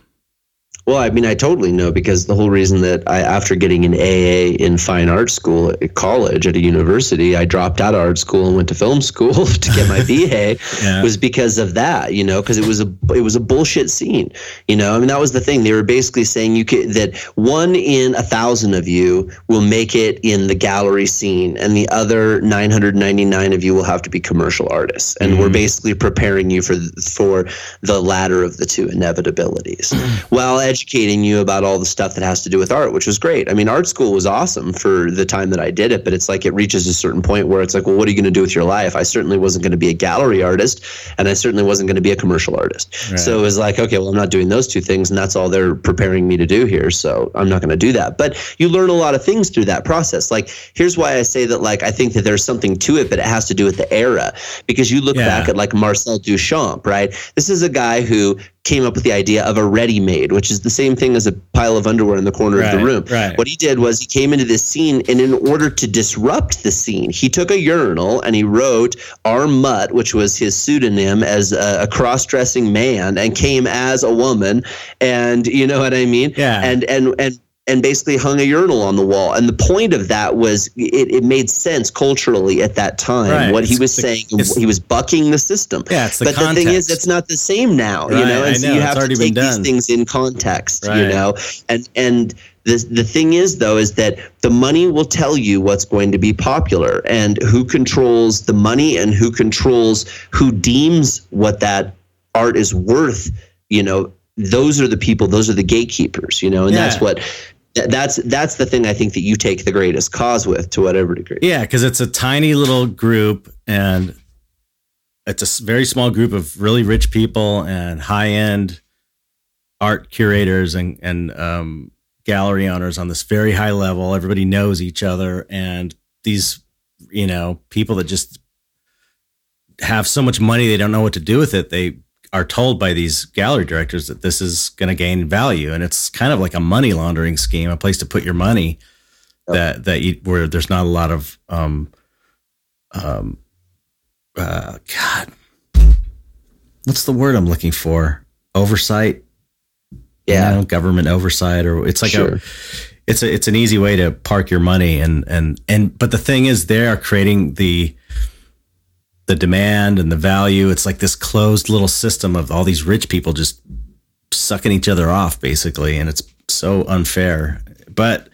Well, I mean, I totally know because the whole reason that I, after getting an AA in fine art school at college at a university, I dropped out of art school and went to film school <laughs> to get my <laughs> BA yeah. was because of that, you know, because it was a it was a bullshit scene, you know. I mean, that was the thing. They were basically saying you could that one in a thousand of you will make it in the gallery scene, and the other 999 of you will have to be commercial artists, and mm-hmm. we're basically preparing you for for the latter of the two inevitabilities. <clears throat> well educating you about all the stuff that has to do with art, which was great. I mean, art school was awesome for the time that I did it, but it's like it reaches a certain point where it's like, well, what are you going to do with your life? I certainly wasn't going to be a gallery artist, and I certainly wasn't going to be a commercial artist. Right. So it was like, okay, well, I'm not doing those two things, and that's all they're preparing me to do here. So I'm not going to do that. But you learn a lot of things through that process. Like, here's why I say that, like, I think that there's something to it, but it has to do with the era. Because you look yeah. back at like Marcel Duchamp, right? This is a guy who came up with the idea of a ready made, which is the same thing as a pile of underwear in the corner Right, of the room. right. What he did was he came into this scene, and in order to disrupt the scene, he took a urinal and he wrote R. Mutt, which was his pseudonym as a, a cross dressing man, and came as a woman. And you know what I mean? Yeah. And, and, and, and basically hung a urinal on the wall. And the point of that was it, it made sense culturally at that time. Right. What he was saying, he was bucking the system. Yeah, it's the but the thing is, it's not the same now, you know, and I so know, you it's have to take these things in context, you know, and and the the thing is though is that the money will tell you what's going to be popular and who controls the money and who controls who deems what that art is worth. You know, those are the people. Those are the gatekeepers. You know, and that's what. That- That's that's the thing I think that you take the greatest cause with to whatever degree. Yeah, because it's a tiny little group and it's a very small group of really rich people and high end art curators and, and um, gallery owners on this very high level. Everybody knows each other. And these, you know, people that just have so much money, they don't know what to do with it. They are told by these gallery directors that this is going to gain value. And it's kind of like a money laundering scheme, a place to put your money that that you, where there's not a lot of um um uh god what's the word i'm looking for oversight Yeah. you know, government oversight or it's like Sure. a it's a it's an easy way to park your money and and and but the thing is they are creating the the demand and the value it's like this closed little system of all these rich people just sucking each other off basically and it's so unfair but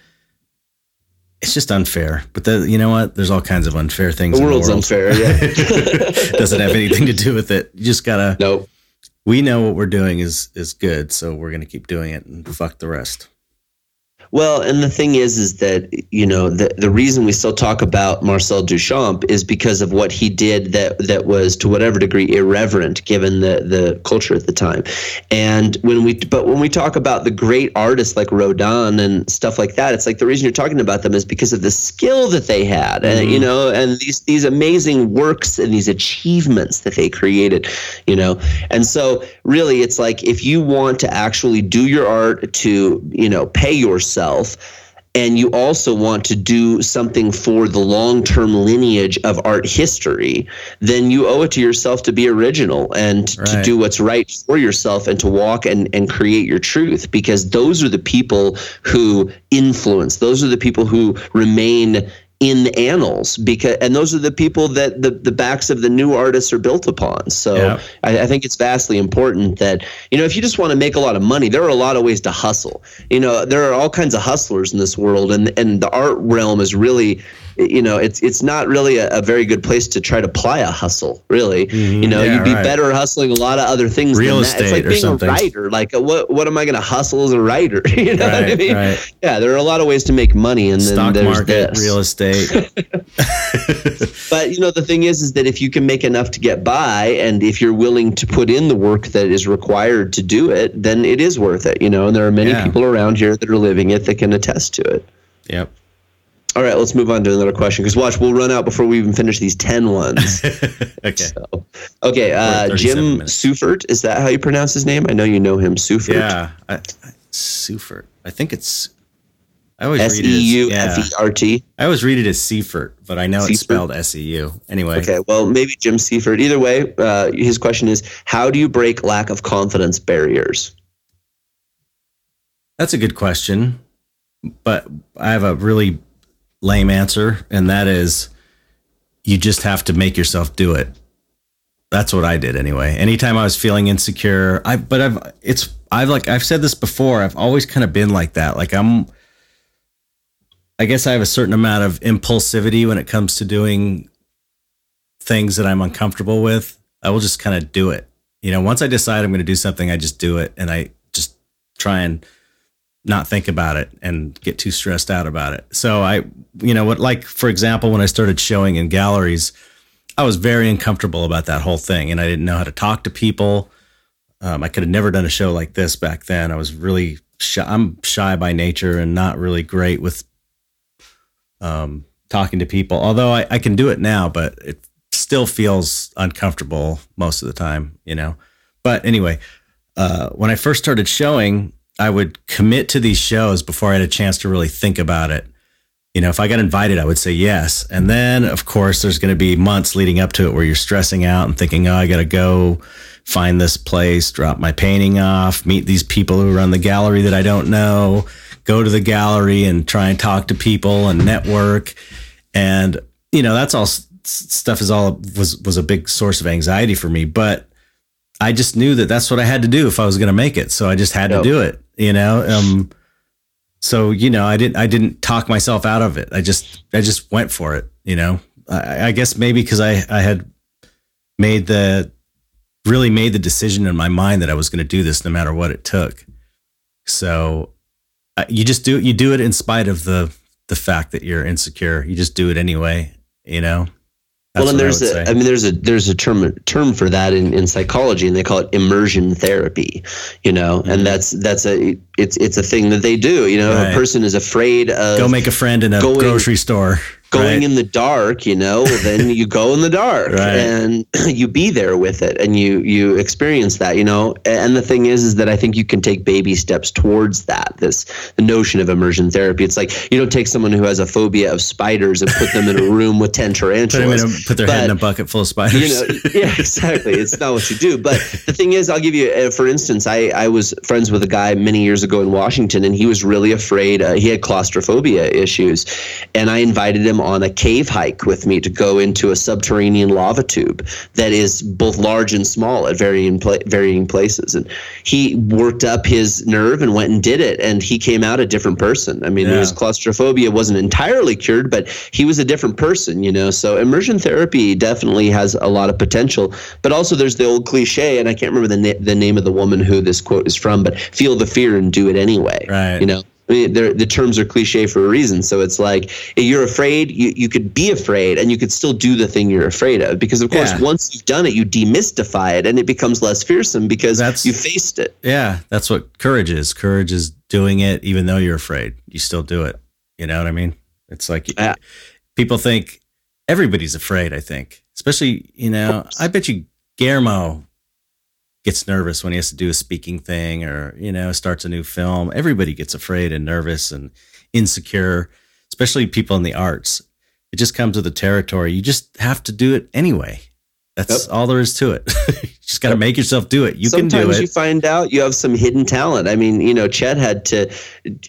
it's just unfair but the, you know what there's all kinds of unfair things The in world's the world. unfair. Yeah. <laughs> <laughs> doesn't have anything to do with it you just gotta nope. we know what we're doing is is good so we're gonna keep doing it and fuck the rest Well, and the thing is, is that you know the the reason we still talk about Marcel Duchamp is because of what he did that that was to whatever degree irreverent given the the culture at the time. And when we but when we talk about the great artists like Rodin and stuff like that, it's like the reason you're talking about them is because of the skill that they had, and you know, and these these amazing works and these achievements that they created, you know. And so really, it's like if you want to actually do your art to you know pay yourself and you also want to do something for the long-term lineage of art history, then you owe it to yourself to be original and to do what's right for yourself and to walk and, and create your truth because those are the people who influence. Those are the people who remain in the annals because and those are the people that the, the backs of the new artists are built upon. So Yeah. I, I think it's vastly important that you know if you just want to make a lot of money, there are a lot of ways to hustle. You know, there are all kinds of hustlers in this world, and and the art realm is really, you know, it's it's not really a, a very good place to try to ply a hustle. Really, you know, Yeah, you'd be right. better hustling a lot of other things. Real than that. It's estate like or being something. a writer. Like, uh, what what am I going to hustle as a writer? <laughs> you know what I mean? right. Yeah, there are a lot of ways to make money, and then stock there's market this. real estate <laughs> <laughs> But you know, the thing is, is that if you can make enough to get by, and if you're willing to put in the work that is required to do it, then it is worth it. You know, and there are many Yeah. people around here that are living it that can attest to it. yep All right, let's move on to another question because watch, we'll run out before we even finish these ten ones. <laughs> okay So, okay, uh, Jim minutes. Sufert, is that how you pronounce his name? I know you know him, Sufert. yeah I, I, Seifert. i think it's i always S read it as, F yeah. E R T. i always read it as Seifert, but i know it's Seifert? spelled s-e-u anyway Okay, well, maybe Jim Seifert. Either way, uh, his question is how do you break lack of confidence barriers? That's a good question, but I have a really lame answer, and that is you just have to make yourself do it. That's what I did anyway. Anytime I was feeling insecure, I but I've it's I've like I've said this before. I've always kind of been like that. Like I'm I guess I have a certain amount of impulsivity when it comes to doing things that I'm uncomfortable with. I will just kind of do it. You know, once I decide I'm going to do something, I just do it and I just try and not think about it and get too stressed out about it. So I, you know, what like for example, when I started showing in galleries, I was very uncomfortable about that whole thing, and I didn't know how to talk to people. Um, I could have never done a show like this back then. I was really shy. I'm shy by nature and not really great with um, talking to people. Although I, I can do it now, but it still feels uncomfortable most of the time, you know. But anyway, uh, when I first started showing, I would commit to these shows before I had a chance to really think about it. You know, if I got invited, I would say yes. And then, of course, there's going to be months leading up to it where you're stressing out and thinking, oh, I got to go find this place, drop my painting off, meet these people who run the gallery that I don't know, go to the gallery and try and talk to people and network. And, you know, that's all stuff is all was was a big source of anxiety for me, but I just knew that that's what I had to do if I was going to make it. So I just had yep. to do it, you know. Um so, you know, I didn't I didn't talk myself out of it. I just I just went for it, you know. I, I guess maybe because I I had made the really made the decision in my mind that I was going to do this no matter what it took. So uh, you just do you do it in spite of the the fact that you're insecure. You just do it anyway, you know. That's well, and there's I a, I mean, there's a there's a term term for that in, in psychology, and they call it immersion therapy. You know, mm-hmm. and that's that's a it's it's a thing that they do. You know, right. a person is afraid of go make a friend in a going, grocery store going right. in the dark, you know, then you go in the dark <laughs> right. and <clears throat> you be there with it and you you experience that, you know. And the thing is is that I think you can take baby steps towards that. This the notion of immersion therapy. It's like you don't take someone who has a phobia of spiders and put them in a <laughs> room with 10 tarantulas. Put, a, put their but, head in a bucket full of spiders. You know, <laughs> yeah, exactly. It's not what you do. But the thing is, I'll give you, uh, for instance, I, I was friends with a guy many years ago in Washington and he was really afraid. Uh, he had claustrophobia issues. And I invited him on a cave hike with me to go into a subterranean lava tube that is both large and small at varying pla- varying places. And he worked up his nerve and went and did it, and he came out a different person. I mean, yeah. his claustrophobia wasn't entirely cured, but he was a different person, you know. So immersion therapy definitely has a lot of potential, but also there's the old cliche, and I can't remember the na- the name of the woman who this quote is from, but feel the fear and do it anyway. Right. You know I mean, the terms are cliche for a reason. So it's like you're afraid, you, you could be afraid and you could still do the thing you're afraid of. Because, of course, yeah. once you've done it, you demystify it and it becomes less fearsome because that's, you faced it. Yeah, that's what courage is. Courage is doing it even though you're afraid. You still do it. You know what I mean? It's like yeah. people think everybody's afraid, I think. Especially, you know, I bet you Guillermo gets nervous when he has to do a speaking thing or you know starts a new film everybody gets afraid and nervous and insecure especially people in the arts it just comes with the territory you just have to do it anyway that's yep. all there is to it. <laughs> just got to make yourself do it. You Sometimes can do it. Sometimes you find out you have some hidden talent. I mean, you know, Chet had to,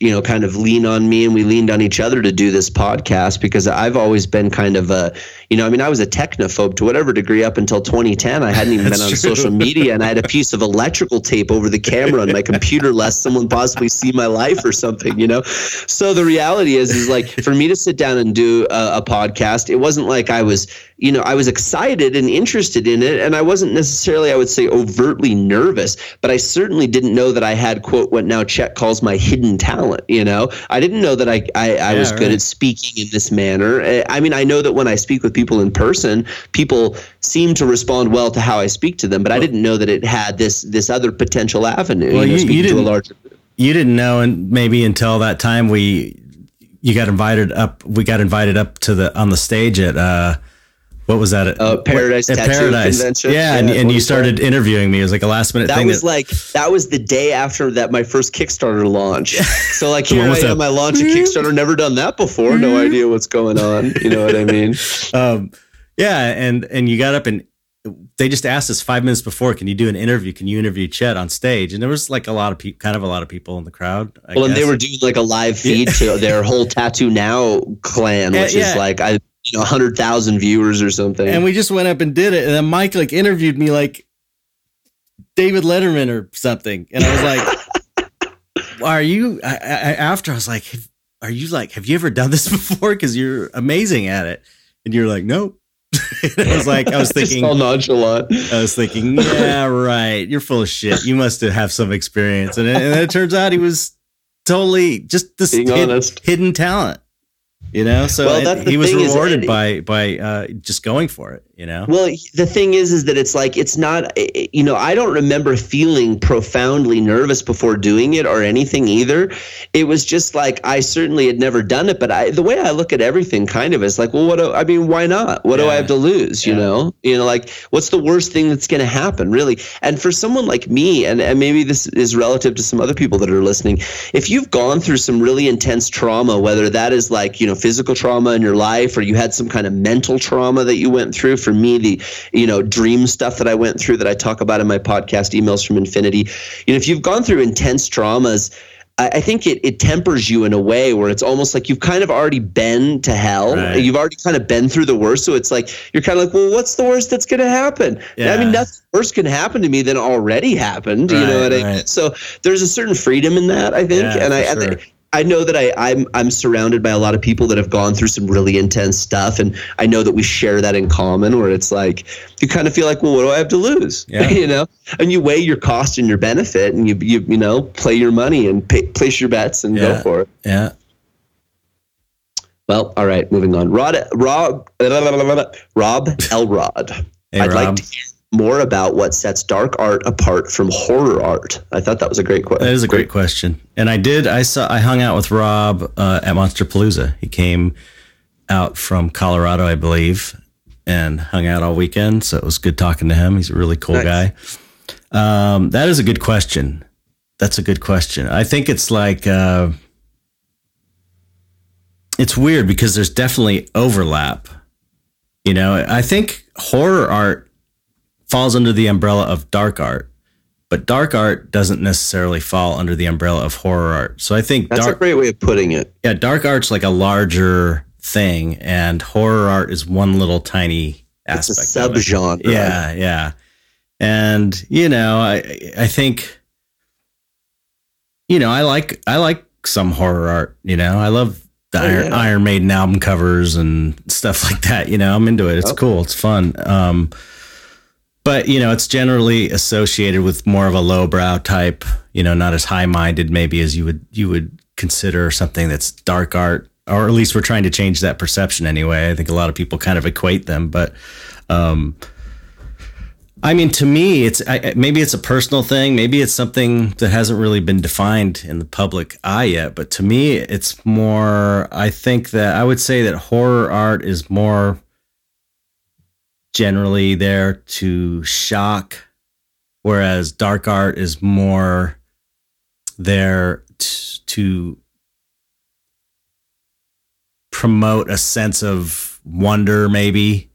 you know, kind of lean on me and we leaned on each other to do this podcast because I've always been kind of a, you know, I mean, I was a technophobe to whatever degree up until 2010. I hadn't even <laughs> been on true. social media and I had a piece of electrical tape over the camera on my computer lest someone possibly see my life or something, you know? So the reality is, is like for me to sit down and do a, a podcast, it wasn't like I was, you know, I was excited and interested in it. And I wasn't necessarily, I would say, overtly nervous, but I certainly didn't know that I had, quote, what now Chet calls my hidden talent. You know, I didn't know that I, I, I yeah, was right. good at speaking in this manner. I mean, I know that when I speak with people in person, people seem to respond well to how I speak to them, but I didn't know that it had this, this other potential avenue, well, you, know, you, didn't, larger You didn't know, and maybe until that time we, you got invited up. We got invited up to the on the stage at uh, what was that? Uh, Paradise what, Tattoo Paradise. Convention. Yeah, and, and you started that? interviewing me. It was like a last minute that thing. Was that was like that was the day after that my first Kickstarter launch. <laughs> So like here I am, I launch a Kickstarter, never done that before, no mm-hmm. idea what's going on. You know what I mean? <laughs> Um, yeah, and and you got up and they just asked us five minutes before, can you do an interview? Can you interview Chet on stage? And there was like a lot of people, kind of a lot of people in the crowd. I well, guess. and they were doing like a live feed to <laughs> their whole Tattoo Now clan, which yeah, is like I you know, 100,000 viewers or something. And we just went up and did it. And then Mike like interviewed me like David Letterman or something. And I was like, <laughs> are you, I, I, after I was like, are you like, have you ever done this <laughs> before? Cause you're amazing at it. And you're like, nope. <laughs> I was like, I was thinking, all nonchalant. I was thinking, yeah, right. You're full of shit. You must have some experience. And it, and it turns out he was totally just this hid, hidden talent You know, so well, he was rewarded by by uh, just going for it. You know. Well, the thing is, is that it's like it's not. You know, I don't remember feeling profoundly nervous before doing it or anything either. It was just like I certainly had never done it, but I the way I look at everything kind of is like, well, what? Do, I mean, why not? What yeah. do I have to lose? You yeah. know, you know, like what's the worst thing that's going to happen, really? And for someone like me, and and maybe this is relative to some other people that are listening, if you've gone through some really intense trauma, whether that is like you know physical trauma in your life or you had some kind of mental trauma that you went through. For me, the you know dream stuff that I went through that I talk about in my podcast, emails from infinity. You know, if you've gone through intense traumas. I think it, it tempers you in a way where it's almost like you've kind of already been to hell. Right. You've already kind of been through the worst. So it's like, you're kind of like, well, what's the worst that's going to happen? Yeah. I mean, nothing worse can happen to me than already happened. Right, you know what right. I mean? So there's a certain freedom in that, I think. Yeah, and I, sure. I know that I, I'm I'm surrounded by a lot of people that have gone through some really intense stuff, and I know that we share that in common. Where it's like you kind of feel like, well, what do I have to lose? Yeah. <laughs> you know, and you weigh your cost and your benefit, and you you you know play your money and pay, place your bets and yeah. go for it. Yeah. Well, all right, moving on. Rod, Rob, <laughs> Rob Elrod. Hey, I'd Rob. like to hear more about what sets dark art apart from horror art? I thought that was a great question. That is a great question. And I did. I saw. I hung out with Rob uh, at Monsterpalooza. He came out from Colorado, I believe, and hung out all weekend. So it was good talking to him. He's a really cool nice. guy. Um, that is a good question. That's a good question. I think it's like. Uh, it's weird because there's definitely overlap. You know, I think horror art falls under the umbrella of dark art, but dark art doesn't necessarily fall under the umbrella of horror art. So I think that's dark, a great way of putting it. Yeah, dark art's like a larger thing, and horror art is one little tiny aspect. It's a subgenre. Yeah, yeah. And you know, I I think you know I like I like some horror art. You know, I love the oh, Iron, yeah. Iron Maiden album covers and stuff like that. You know, I'm into it. It's cool. It's fun. Um, but you know it's generally associated with more of a lowbrow type you know not as high minded maybe as you would you would consider something that's dark art or at least we're trying to change that perception anyway i think a lot of people kind of equate them but um I mean, to me, it's I, maybe it's a personal thing. Maybe it's something that hasn't really been defined in the public eye yet. But to me, it's more. I think that I would say that horror art is more generally there to shock, whereas dark art is more there t- to promote a sense of wonder, maybe,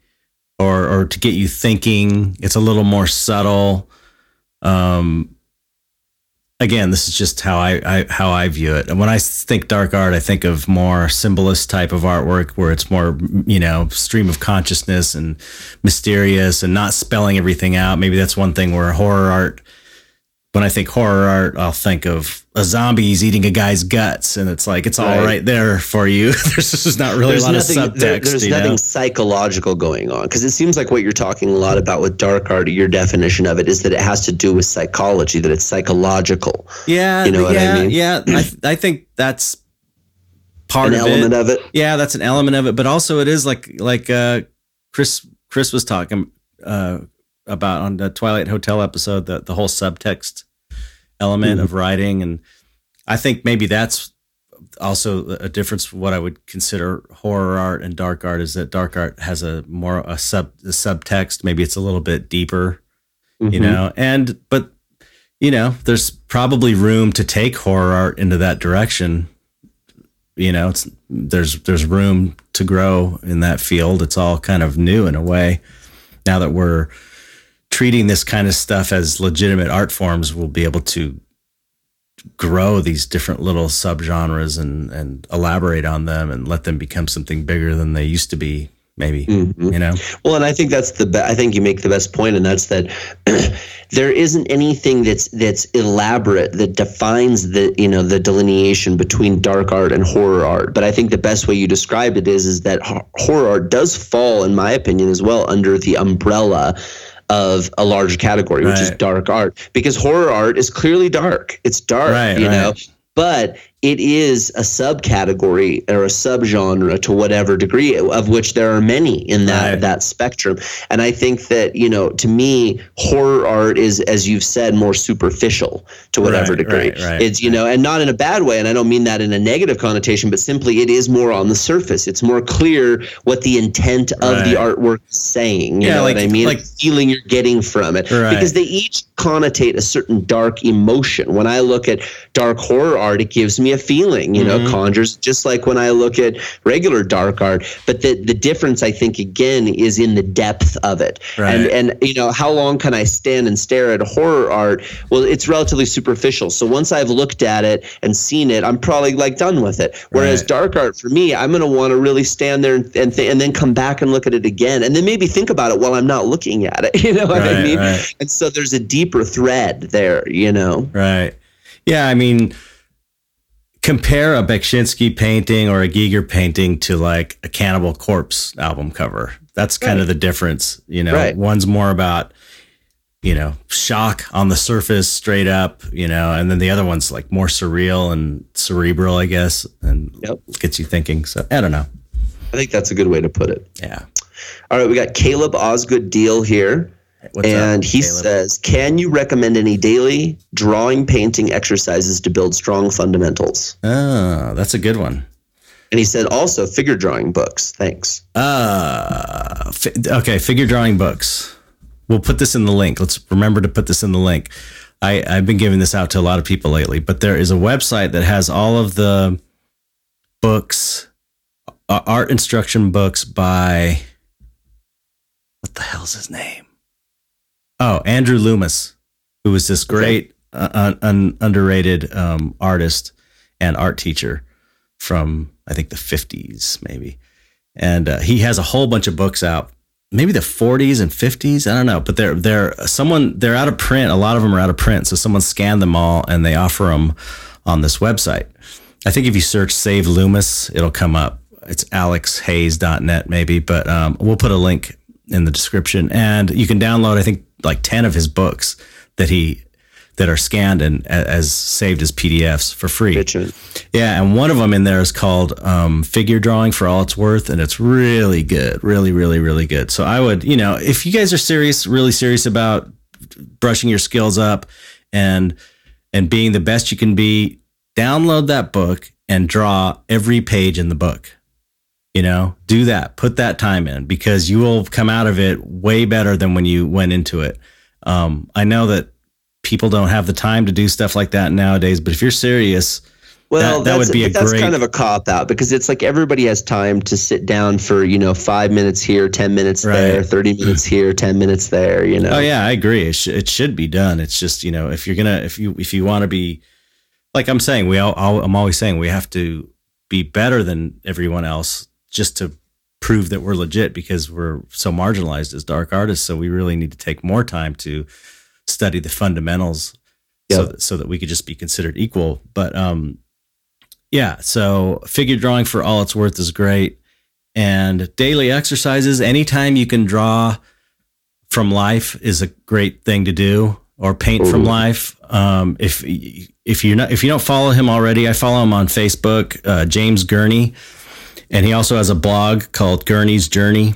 or or to get you thinking. It's a little more subtle. Um, again, this is just how I, I, how I view it. And when I think dark art, I think of more symbolist type of artwork where it's more you know stream of consciousness and mysterious and not spelling everything out. Maybe that's one thing where horror art when I think horror art, I'll think of a zombie's eating a guy's guts, and it's like it's all right, right there for you. <laughs> there's just not really there's a lot nothing, of subtext. There, there's nothing know? psychological going on because it seems like what you're talking a lot about with dark art. Your definition of it is that it has to do with psychology, that it's psychological. Yeah, you know yeah, what I mean. Yeah, I, <clears throat> I think that's part an of element it. of it. Yeah, that's an element of it, but also it is like like uh, Chris Chris was talking. Uh, about on the Twilight Hotel episode, the, the whole subtext element mm-hmm. of writing. And I think maybe that's also a difference what I would consider horror art and dark art is that dark art has a more a sub a subtext. Maybe it's a little bit deeper, mm-hmm. you know, and but you know, there's probably room to take horror art into that direction. You know, it's there's there's room to grow in that field. It's all kind of new in a way. Now that we're treating this kind of stuff as legitimate art forms, we'll be able to grow these different little subgenres and and elaborate on them and let them become something bigger than they used to be maybe mm-hmm. you know well and i think that's the be- i think you make the best point and that's that <clears throat> there isn't anything that's that's elaborate that defines the you know the delineation between dark art and horror art but i think the best way you describe it is is that horror art does fall in my opinion as well under the umbrella of a larger category, which right. is dark art, because horror art is clearly dark. It's dark, right, you right. know, but it is a subcategory or a subgenre to whatever degree, of which there are many in that right. that spectrum. And I think that you know, to me, horror art is, as you've said, more superficial to whatever right, degree. Right, it's you know, and not in a bad way. And I don't mean that in a negative connotation, but simply it is more on the surface. It's more clear what the intent of the artwork is saying. You yeah, know like, what I mean? Like feeling you're getting from it, because they each connotate a certain dark emotion. When I look at dark horror art, it gives me a feeling, you know, mm-hmm. conjures just like when I look at regular dark art. But the the difference, I think, again, is in the depth of it. Right. And and you know, how long can I stand and stare at horror art? Well, it's relatively superficial. So once I've looked at it and seen it, I'm probably like done with it. Whereas right. dark art for me, I'm going to want to really stand there and and, th- and then come back and look at it again, and then maybe think about it while I'm not looking at it. <laughs> You know what right, I mean? And so there's a deeper thread there. You know? Right. Yeah. I mean compare a Beksinski painting or a Giger painting to like a Cannibal Corpse album cover. That's kind right. of the difference. You know, right. one's more about, you know, shock on the surface straight up, you know, and then the other one's like more surreal and cerebral, I guess, and yep. gets you thinking. So I don't know. I think that's a good way to put it. Yeah. All right, we got Caleb Osgood Deal here. What's and up, he Caleb? says, "Can you recommend any daily drawing painting exercises to build strong fundamentals?" Oh, that's a good one. And he said, "Also figure drawing books. Thanks." Uh, fi- okay, figure drawing books. We'll put this in the link. Let's remember to put this in the link. I, I've been giving this out to a lot of people lately, but there is a website that has all of the books, uh, art instruction books by what the hell's his name? Oh, Andrew Loomis, who was this great, okay. uh, un- underrated um, artist and art teacher from I think the 50s, maybe. And uh, he has a whole bunch of books out, maybe the 40s and 50s. I don't know, but they're they're someone they're out of print. A lot of them are out of print, so someone scanned them all and they offer them on this website. I think if you search "Save Loomis," it'll come up. It's alexhayes.net maybe, but um, we'll put a link in the description, and you can download. I think like 10 of his books that he that are scanned and as saved as PDFs for free. Yeah, and one of them in there is called um, Figure Drawing for All It's Worth, and it's really good, really, really, really good. So I would, you know, if you guys are serious, really serious about brushing your skills up and and being the best you can be, download that book and draw every page in the book. You know, do that, put that time in because you will come out of it way better than when you went into it. Um, I know that people don't have the time to do stuff like that nowadays, but if you're serious, well, that, that would be a that's great... kind of a cop out because it's like everybody has time to sit down for you know five minutes here, ten minutes right. there, thirty minutes <laughs> here, ten minutes there. You know. Oh yeah, I agree. It, sh- it should be done. It's just you know if you're gonna if you if you want to be like I'm saying we all, I'm always saying we have to be better than everyone else just to prove that we're legit because we're so marginalized as dark artists. So we really need to take more time to study the fundamentals yep. so, that, so that we could just be considered equal. But um, yeah, so figure drawing for all it's worth is great. And daily exercises, anytime you can draw from life is a great thing to do or paint Ooh. from life. Um, if if you're not if you don't follow him already, I follow him on Facebook, uh, James Gurney and he also has a blog called Gurney's Journey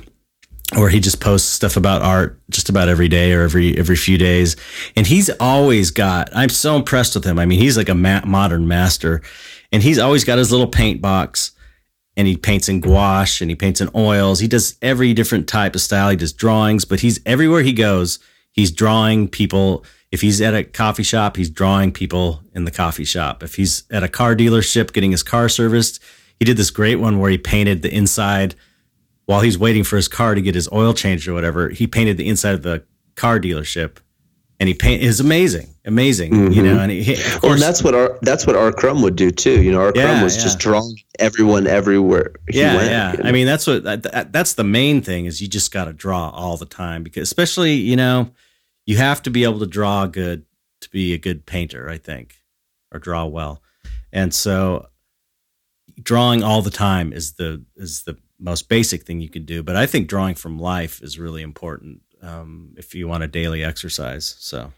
where he just posts stuff about art just about every day or every every few days. And he's always got I'm so impressed with him. I mean, he's like a ma- modern master and he's always got his little paint box and he paints in gouache and he paints in oils. He does every different type of style. He does drawings, but he's everywhere he goes, he's drawing people. If he's at a coffee shop, he's drawing people in the coffee shop. If he's at a car dealership getting his car serviced, he did this great one where he painted the inside while he's waiting for his car to get his oil changed or whatever. He painted the inside of the car dealership, and he paint is amazing, amazing. Mm-hmm. You know, and he, course, well, and that's what our that's what R. Crumb would do too. You know, our Yeah, Crumb was yeah. just drawing everyone everywhere. yeah, went, yeah. You know? I mean, that's what that, that's the main thing is you just got to draw all the time because especially you know you have to be able to draw good to be a good painter. I think or draw well, and so drawing all the time is the is the most basic thing you can do. But I think drawing from life is really important um, if you want a daily exercise. So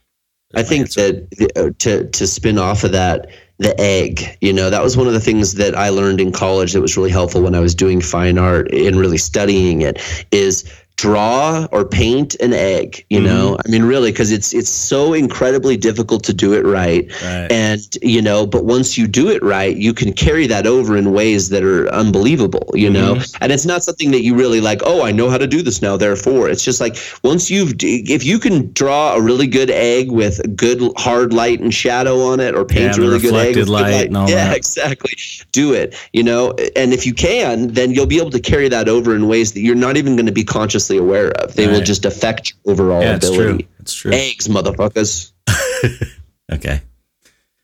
I think answer. that uh, to to spin off of that, the egg. You know, that was one of the things that I learned in college that was really helpful when I was doing fine art and really studying it is draw or paint an egg you mm-hmm. know i mean really because it's it's so incredibly difficult to do it right. right and you know but once you do it right you can carry that over in ways that are unbelievable you mm-hmm. know and it's not something that you really like oh i know how to do this now therefore it's just like once you've if you can draw a really good egg with good hard light and shadow on it or paint yeah, a really good egg with light, light, yeah that. exactly do it you know and if you can then you'll be able to carry that over in ways that you're not even going to be conscious consciously aware of. They right. will just affect your overall yeah, ability. It's true. Eggs, motherfuckers. <laughs> okay.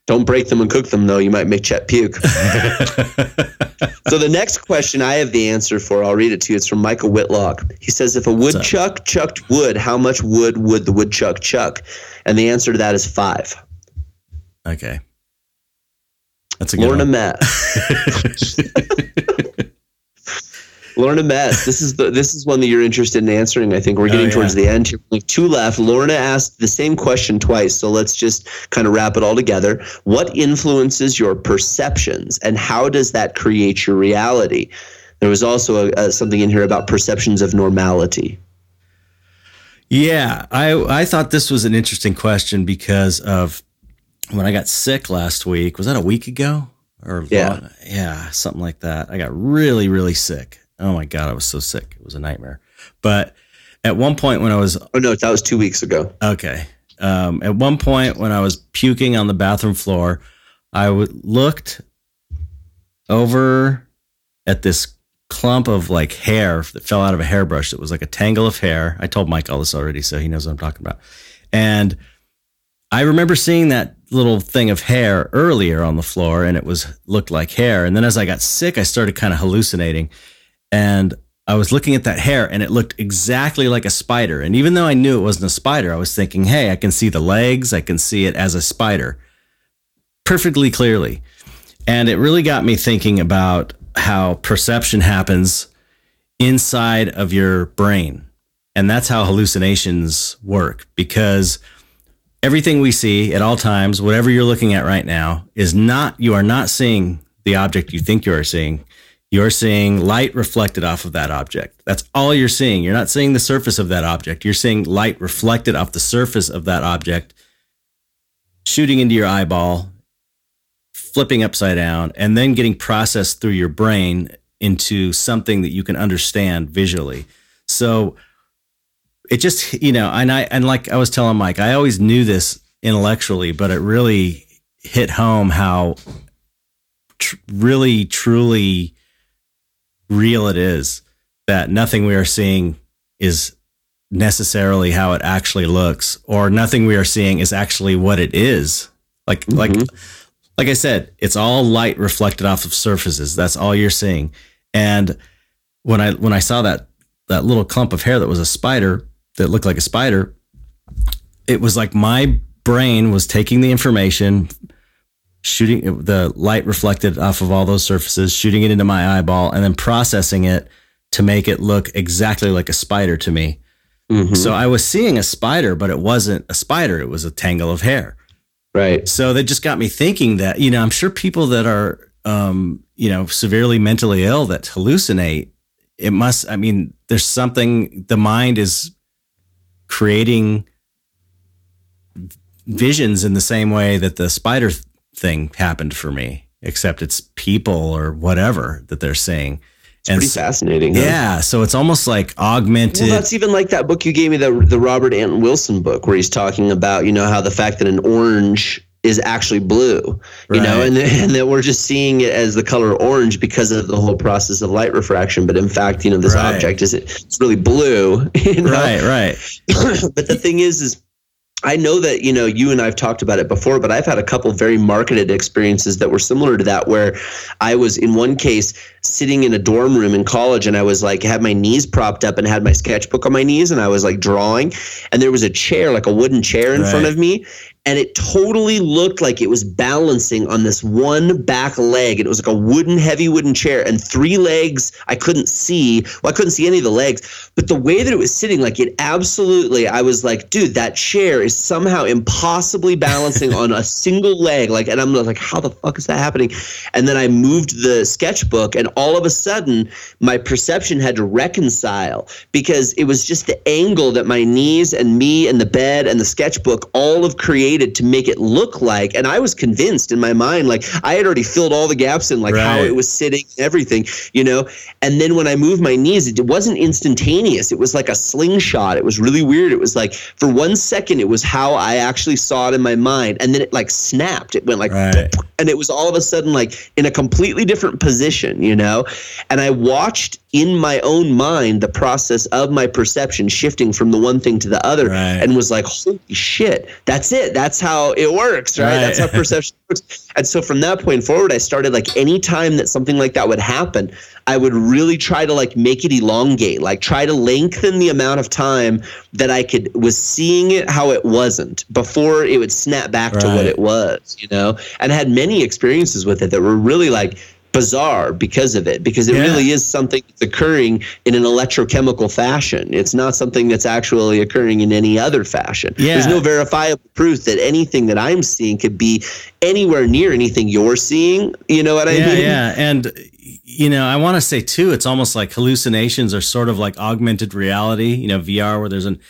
Don't break them and cook them, though. You might make Chet puke. <laughs> so the next question I have the answer for. I'll read it to you. It's from Michael Whitlock. He says, "If a woodchuck chucked wood, how much wood would the woodchuck chuck?" And the answer to that is five. Okay. That's a good Lorna one. Matt. <laughs> Lorna Mess, this is the this is one that you're interested in answering. I think we're oh, getting oh, yeah. towards the end here. Like two left. Lorna asked the same question twice, so let's just kind of wrap it all together. What influences your perceptions, and how does that create your reality? There was also a, a, something in here about perceptions of normality. Yeah, I I thought this was an interesting question because of when I got sick last week. Was that a week ago? Or yeah, long, yeah, something like that. I got really really sick Oh my God, I was so sick. It was a nightmare. But at one point when I was. Oh, no, that was two weeks ago. Okay. Um, at one point when I was puking on the bathroom floor, I w- looked over at this clump of like hair that fell out of a hairbrush that was like a tangle of hair. I told Mike all this already, so he knows what I'm talking about. And I remember seeing that little thing of hair earlier on the floor and it was looked like hair. And then as I got sick, I started kind of hallucinating and I was looking at that hair and it looked exactly like a spider. And even though I knew it wasn't a spider, I was thinking, hey, I can see the legs, I can see it as a spider perfectly clearly. And it really got me thinking about how perception happens inside of your brain. And that's how hallucinations work because everything we see at all times, whatever you're looking at right now, is not, you are not seeing the object you think you are seeing you're seeing light reflected off of that object. That's all you're seeing. You're not seeing the surface of that object. You're seeing light reflected off the surface of that object, shooting into your eyeball, flipping upside down, and then getting processed through your brain into something that you can understand visually. So it just, you know, and I, and like I was telling Mike, I always knew this intellectually, but it really hit home how tr- really, truly real it is that nothing we are seeing is necessarily how it actually looks or nothing we are seeing is actually what it is. Like mm-hmm. like like i said it's all light reflected off of surfaces. That's all you're seeing. And when i when i saw that that little clump of hair that was a spider that looked like a spider it was like my brain was taking the information shooting the light reflected off of all those surfaces, shooting it into my eyeball, and then processing it to make it look exactly like a spider to me. Mm-hmm. So I was seeing a spider, but it wasn't a spider, it was a tangle of hair. Right. So that just got me thinking that, you know, I'm sure people that are, um, you know, severely mentally ill that hallucinate, it must, I mean, there's something, the mind is creating visions in the same way that the spider thing happened for me, except it's people or whatever that they're saying. It's and pretty fascinating. Yeah, huh? so it's almost like augmented. Well, that's even like that book you gave me, the the Robert Anton Wilson book, where he's talking about you know how the fact that an orange is actually blue, you right. know, and, <laughs> and that we're just seeing it as the color orange because of the whole process of light refraction. But in fact, you know, this right. object is it's really blue. <laughs> You know? Right, right. <laughs> but the thing is, is I know that you know you and I've talked about it before, but I've had a couple very marketed experiences that were similar to that, where I was in one case sitting in a dorm room in college, and I was like had my knees propped up and had my sketchbook on my knees, and I was like drawing, and there was a chair, like a wooden chair, in right. front of me, and it totally looked like it was balancing on this one back leg. And It was like a wooden, heavy wooden chair, and three legs I couldn't see. Well, I couldn't see any of the legs, but the way that it was sitting, like it absolutely, I was like, dude, that chair is somehow impossibly balancing on a <laughs> single leg. Like, and I'm like, how the fuck is that happening? And then I moved the sketchbook, and all of a sudden, my perception had to reconcile because it was just the angle that my knees and me and the bed and the sketchbook all have created to make it look like and i was convinced in my mind like i had already filled all the gaps in like right. how it was sitting everything you know? And then when i moved my knees it wasn't instantaneous. It was like a slingshot. It was really weird. It was like for one second it was how i actually saw it in my mind and then it like snapped. It went like right. and it was all of a sudden like in a completely different position you know? And i watched in my own mind the process of my perception shifting from the one thing to the other right. and was like holy shit that's it that's how it works right, right. that's how <laughs> perception works and so from that point forward i started like anytime that something like that would happen i would really try to like make it elongate like try to lengthen the amount of time that i could was seeing it how it wasn't before it would snap back right. to what it was you know and I had many experiences with it that were really like bizarre because of it because it yeah. really is something that's occurring in an electrochemical fashion. It's not something that's actually occurring in any other fashion. Yeah. there's no verifiable proof that anything that i'm seeing could be anywhere near anything you're seeing. You know what i yeah, mean? yeah. And you know i want to say too it's almost like hallucinations are sort of like augmented reality you know vr where there's an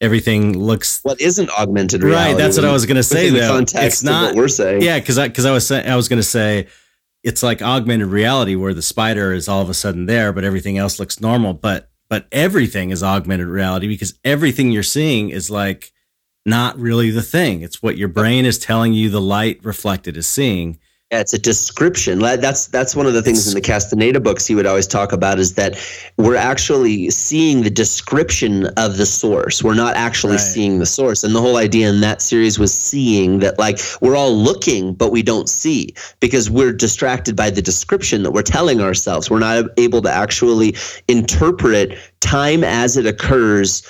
everything looks what isn't augmented reality right that's what i was going to say though. It's not what we're saying. Yeah because i because i was saying i was going to say it's like augmented reality where the spider is all of a sudden there, but everything else looks normal. But but everything is augmented reality because everything you're seeing is like not really the thing. It's what your brain is telling you the light reflected is seeing. Yeah, it's a description. That's that's one of the things in the Castaneda books he would always talk about is that we're actually seeing the description of the source. We're not actually right. seeing the source. And the whole idea in that series was seeing that like we're all looking but we don't see because we're distracted by the description that we're telling ourselves. We're not able to actually interpret time as it occurs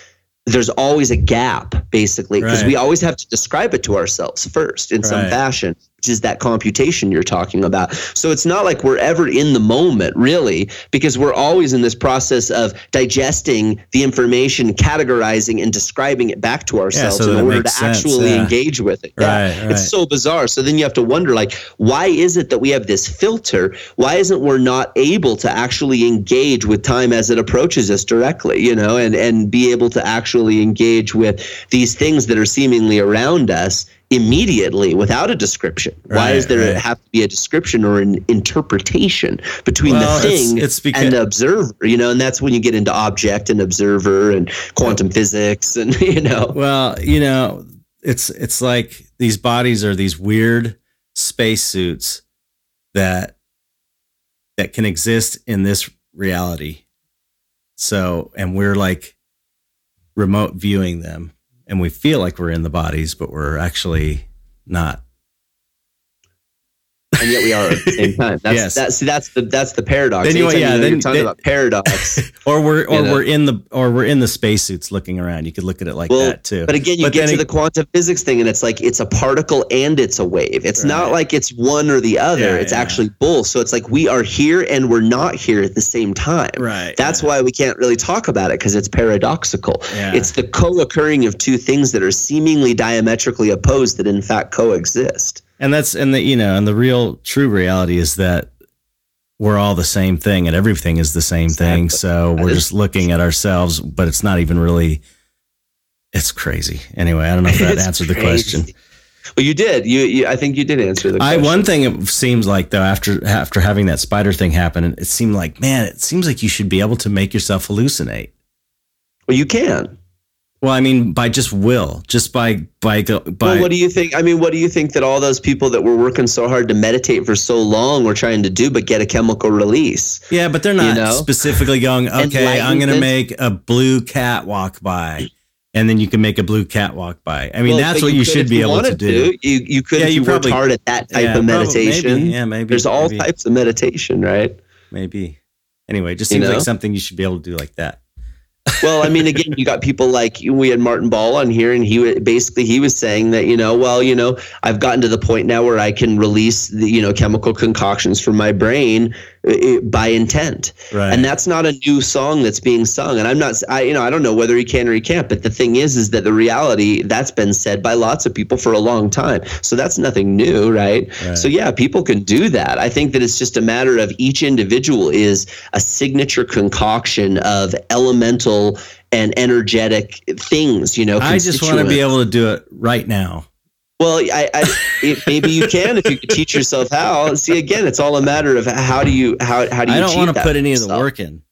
there's always a gap basically because right. we always have to describe it to ourselves first in right. some fashion is that computation you're talking about so it's not like we're ever in the moment really because we're always in this process of digesting the information categorizing and describing it back to ourselves yeah, so in order to sense. actually yeah. engage with it Yeah. right, yeah it's so bizarre so then you have to wonder like why is it that we have this filter why isn't we're not able to actually engage with time as it approaches us directly you know and and be able to actually engage with these things that are seemingly around us immediately without a description? Right, Why does there right. have to be a description or an interpretation between well, the thing it's, it's because, and the observer? You know, and that's when you get into object and observer and quantum physics, and <laughs> you know. Well, you know, it's it's like these bodies are these weird spacesuits that that can exist in this reality. So, and we're like remote viewing them and we feel like we're in the bodies, but we're actually not. And yet we are at the same <laughs> time. That's, yes. That's, see, that's the that's the paradox. Then you, yeah, you know, then, you're talking then, about paradox. <laughs> or we're or we're in the or we're in the spacesuits looking around. You could look at it like well, that too. But again, you but get to it, the quantum physics thing, and it's like it's a particle and it's a wave. It's right. not like it's one or the other. Yeah, it's yeah. actually both. So it's like we are here and we're not here at the same time. Right. That's yeah. why we can't really talk about it because it's paradoxical. It's the co-occurring of two things that are seemingly diametrically opposed that in fact coexist and that's and the you know and the real true reality is that we're all the same thing and everything is the same exactly. thing so we're just looking at ourselves but it's not even really it's crazy. Anyway i don't know if <laughs> that answered the question. Well you did. You, you, i think you did answer the question. I, one thing it seems like though after after having that spider thing happen it seemed like man it seems like you should be able to make yourself hallucinate. Well you can well, I mean, by just will, just by by by. Well, what do you think? I mean, what do you think that all those people that were working so hard to meditate for so long were trying to do, but get a chemical release? Yeah, but they're not you know? specifically going. <laughs> Okay, I'm going to make a blue cat walk by, and then you can make a blue cat walk by. I mean, well, that's what you, you should be able to do. to. You you could yeah, you, you probably, worked hard at that type yeah, of meditation. Probably, maybe, yeah, maybe. There's all maybe. types of meditation, right? Maybe. Anyway, it just seems you know? like something you should be able to do like that. Well, I mean, again, you got people like we had Martin Ball on here, and he basically he was saying that you know, well, you know, I've gotten to the point now where I can release the you know chemical concoctions from my brain by intent, right. and that's not a new song that's being sung. And I'm not, I you know, I don't know whether he can or he can't, but the thing is, is that the reality that's been said by lots of people for a long time, so that's nothing new, right? right? So yeah, people can do that. I think that it's just a matter of each individual is a signature concoction of elemental and energetic things. You know, I just want to be able to do it right now. Well, I, I it, maybe you can if you could teach yourself how. See, again, it's all a matter of how do you how how do you. I don't want to put any of the work in.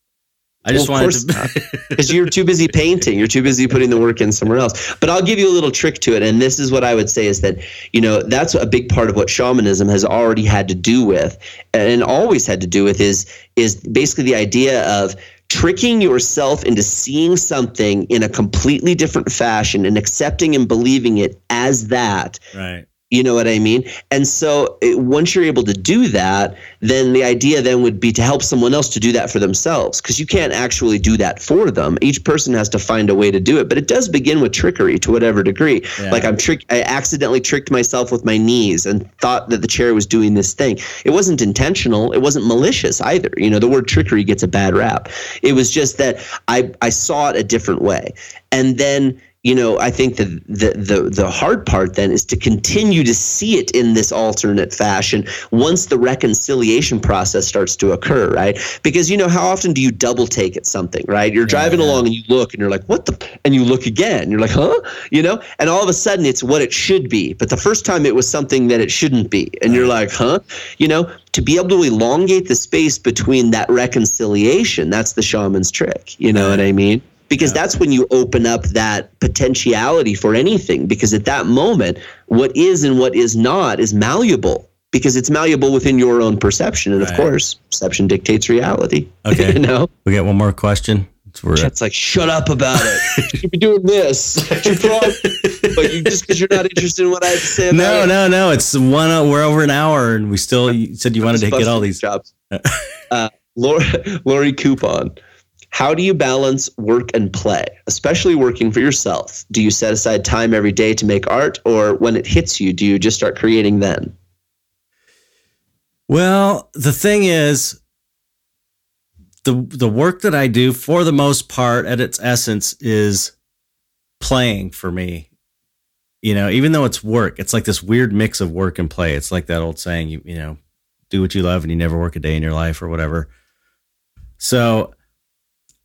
I just well, wanted to because <laughs> you're too busy painting. You're too busy putting the work in somewhere else. But I'll give you a little trick to it, and this is what I would say is that you know that's a big part of what shamanism has already had to do with, and always had to do with is is basically the idea of tricking yourself into seeing something in a completely different fashion and accepting and believing it as that right you know what I mean? And so it, once you're able to do that, then the idea then would be to help someone else to do that for themselves because you can't actually do that for them. Each person has to find a way to do it, but it does begin with trickery to whatever degree. Yeah. Like I'm trick I accidentally tricked myself with my knees and thought that the chair was doing this thing. It wasn't intentional, it wasn't malicious either. You know, the word trickery gets a bad rap. It was just that I I saw it a different way. And then you know, I think the, the the the hard part then is to continue to see it in this alternate fashion once the reconciliation process starts to occur, right? Because you know, how often do you double take at something, right? You're driving yeah. along and you look and you're like, "What the?" and you look again, you're like, "Huh?" You know, and all of a sudden it's what it should be, but the first time it was something that it shouldn't be, and you're like, "Huh?" You know, to be able to elongate the space between that reconciliation, that's the shaman's trick. You know what I mean? Because yeah. that's when you open up that potentiality for anything because at that moment what is and what is not is malleable because it's malleable within your own perception and right. of course perception dictates reality <laughs> okay you know we get one more question it's like shut up about it. <laughs> You've been doing this. but you just because you're not interested in what I have to say. no, it. no, no. It's one. We're over an hour, and we still you said you wanted to get all these jobs. <laughs> uh, Lori, Lori Coupon. How do you balance work and play, especially working for yourself? Do you set aside time every day to make art, or when it hits you, do you just start creating then? Well, the thing is, the the work that I do, for the most part, at its essence, is playing for me. You know, even though it's work, it's like this weird mix of work and play. It's like that old saying, you you know, do what you love and you never work a day in your life or whatever. So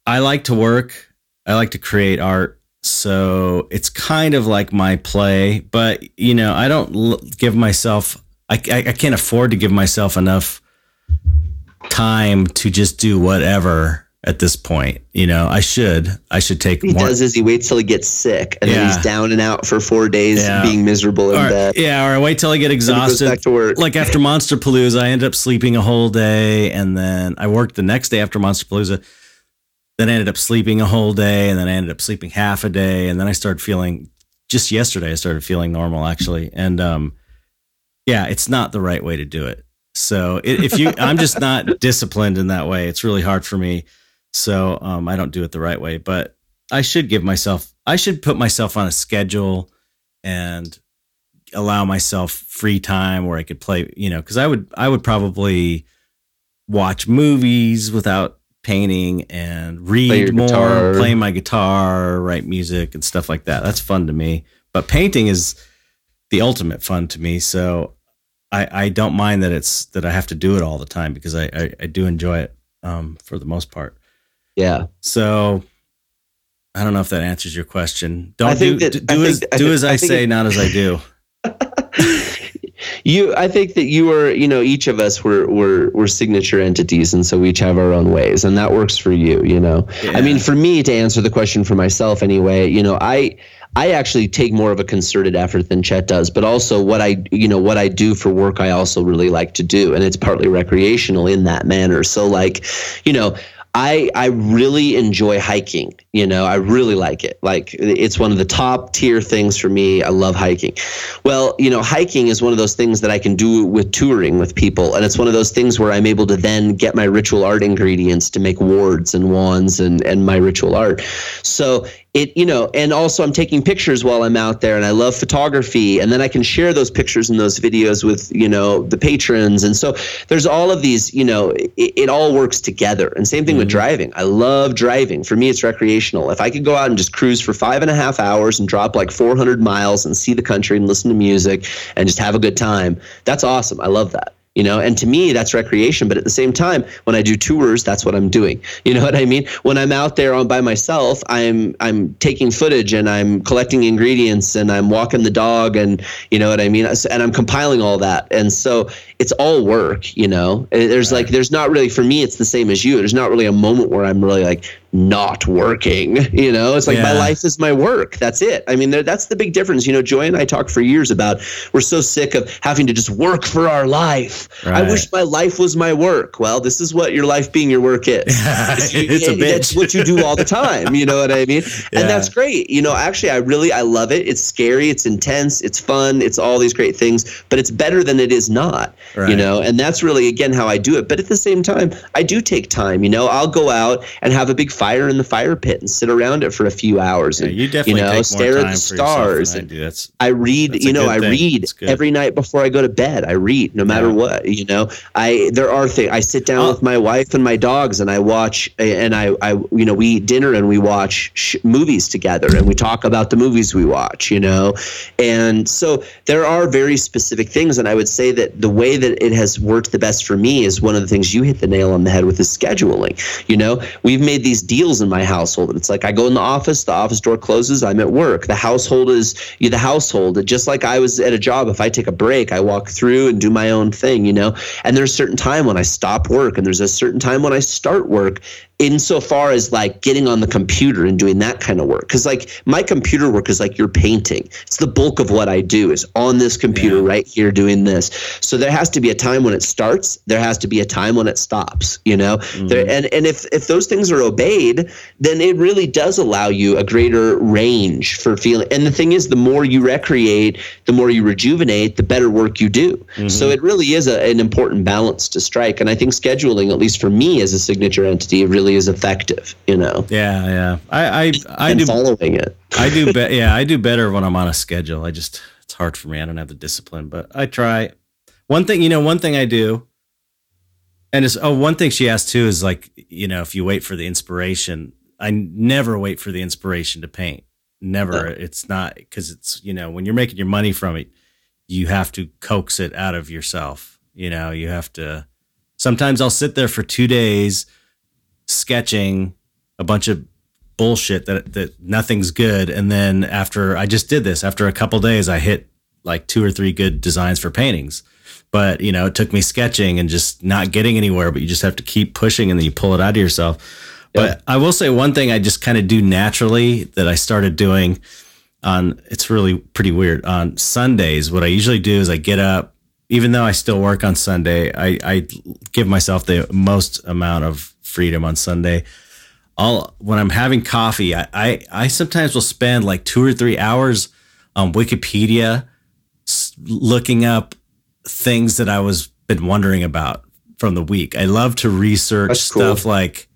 I like to work. I like to create art. So it's kind of like my play, but you know, I don't l- give myself, I, I, I can't afford to give myself enough time to just do whatever at this point. You know, I should. I should take. He more. does is he waits till he gets sick, and yeah. then he's down and out for four days, yeah. being miserable in or, bed. Yeah, or I wait till I get exhausted. back to work. Like after <laughs> Monsterpalooza, I end up sleeping a whole day, and then I work the next day after Monsterpalooza then I ended up sleeping a whole day and then I ended up sleeping half a day and then I started feeling just yesterday I started feeling normal actually. And um yeah it's not the right way to do it. So if you <laughs> I'm just not disciplined in that way. It's really hard for me. So um I don't do it the right way. But I should give myself I should put myself on a schedule and allow myself free time where I could play you know cuz I would I would probably watch movies without painting and read Play more, guitar. play my guitar, write music and stuff like that. That's fun to me. But painting is the ultimate fun to me. So I, I don't mind that it's that I have to do it all the time because I, I, I do enjoy it um, for the most part. Yeah. So I don't know if that answers your question. Don't do, that, do, as, do as I, I say, not as I do. <laughs> you i think that you are you know each of us were were were signature entities and so we each have our own ways and that works for you you know yeah. i mean for me to answer the question for myself anyway you know i I actually take more of a concerted effort than Chet does, but also what I, you know, what I do for work, I also really like to do, and it's partly recreational in that manner. So, like, you know, I I really enjoy hiking. You know, I really like it. Like it's one of the top tier things for me. I love hiking. Well, you know, hiking is one of those things that I can do with touring with people, and it's one of those things where I'm able to then get my ritual art ingredients to make wards and wands and and my ritual art. So it you know and also i'm taking pictures while i'm out there and i love photography and then i can share those pictures and those videos with you know the patrons. And so there's all of these you know it, it all works together. And same thing mm-hmm. with driving. I love driving. For me it's recreational. If i could go out and just cruise for five and a half hours and drop like 400 miles and see the country and listen to music and just have a good time that's awesome. I love that you know and to me that's recreation but at the same time when i do tours that's what i'm doing. <laughs> You know what i mean? When i'm out there on by myself i'm i'm taking footage and i'm collecting ingredients and i'm walking the dog and you know what i mean? And i'm compiling all that. And so it's all work you know? Eh, there's right. like there's not really for me it's the same as you. There's not really a moment where i'm really like not working you know? It's like yeah. my life is my work. That's it. I mean that's the big difference. You know joy and i talked for years about we're so sick of having to just work for our life. Right. i wish my life was my work. Well this is what your life being your work is. <laughs> It's, a bitch. that's what you do all the time you know what i mean? Yeah. and that's great. You know actually i really i love it. It's scary. It's intense. It's fun. It's all these great things but it's better than it is not right. you know? And that's really again how i do it. But at the same time i do take time you know? I'll go out and have a big fire in the fire pit and sit around it for a few hours and yeah, you, definitely you know stare at the stars I. That's, I read you know I thing. read every night before I go to bed I read no matter yeah. what you know I there are things I sit down oh. with my wife and my dogs and I watch and I I you know we eat dinner and we watch sh- movies together and we talk about the movies we watch you know and so there are very specific things and I would say that the way that it has worked the best for me is one of the things you hit the nail on the head with is scheduling you know we've made these deals in my household. It's like I go in the office, the office door closes, I'm at work. The household is you the household. Just like I was at a job, if I take a break, I walk through and do my own thing, you know. And there's a certain time when I stop work, and there's a certain time when I start work insofar as like getting on the computer and doing that kind of work. Because like my computer work is like you're painting. It's the bulk of what i do is on this computer yeah. right here doing this. So there has to be a time when it starts. There has to be a time when it stops you know? Mm-hmm. there, and and if if those things are obeyed then it really does allow you a greater range for feeling. And the thing is the more you recreate the more you rejuvenate the better work you do. Mm-hmm. so it really is a, an important balance to strike. And i think scheduling at least for me as a signature entity really really is effective. You know. Yeah, yeah. I I, I do following it. I do. Be, <laughs> yeah, I do better when I'm on a schedule. I just it's hard for me. I don't have the discipline, but I try. One thing, you know, one thing I do, and it's oh, one thing she asked too is like, you know, if you wait for the inspiration, I never wait for the inspiration to paint. Never. It's not because it's you know when you're making your money from it, you have to coax it out of yourself. You know, you have to. Sometimes I'll sit there for two days sketching a bunch of bullshit that that nothing's good. And then after I just did this. After a couple days I hit like two or three good designs for paintings. But you know it took me sketching and just not getting anywhere but you just have to keep pushing and then you pull it out of yourself. But I will say one thing I just kind of do naturally that I started doing on it's really pretty weird. On Sundays what I usually do is I get up even though I still work on Sunday I I give myself the most amount of freedom on Sunday. I'll when I'm having coffee, I, I, I sometimes will spend like two or three hours on Wikipedia looking up things that I was been wondering about from the week. I love to research That's stuff cool. like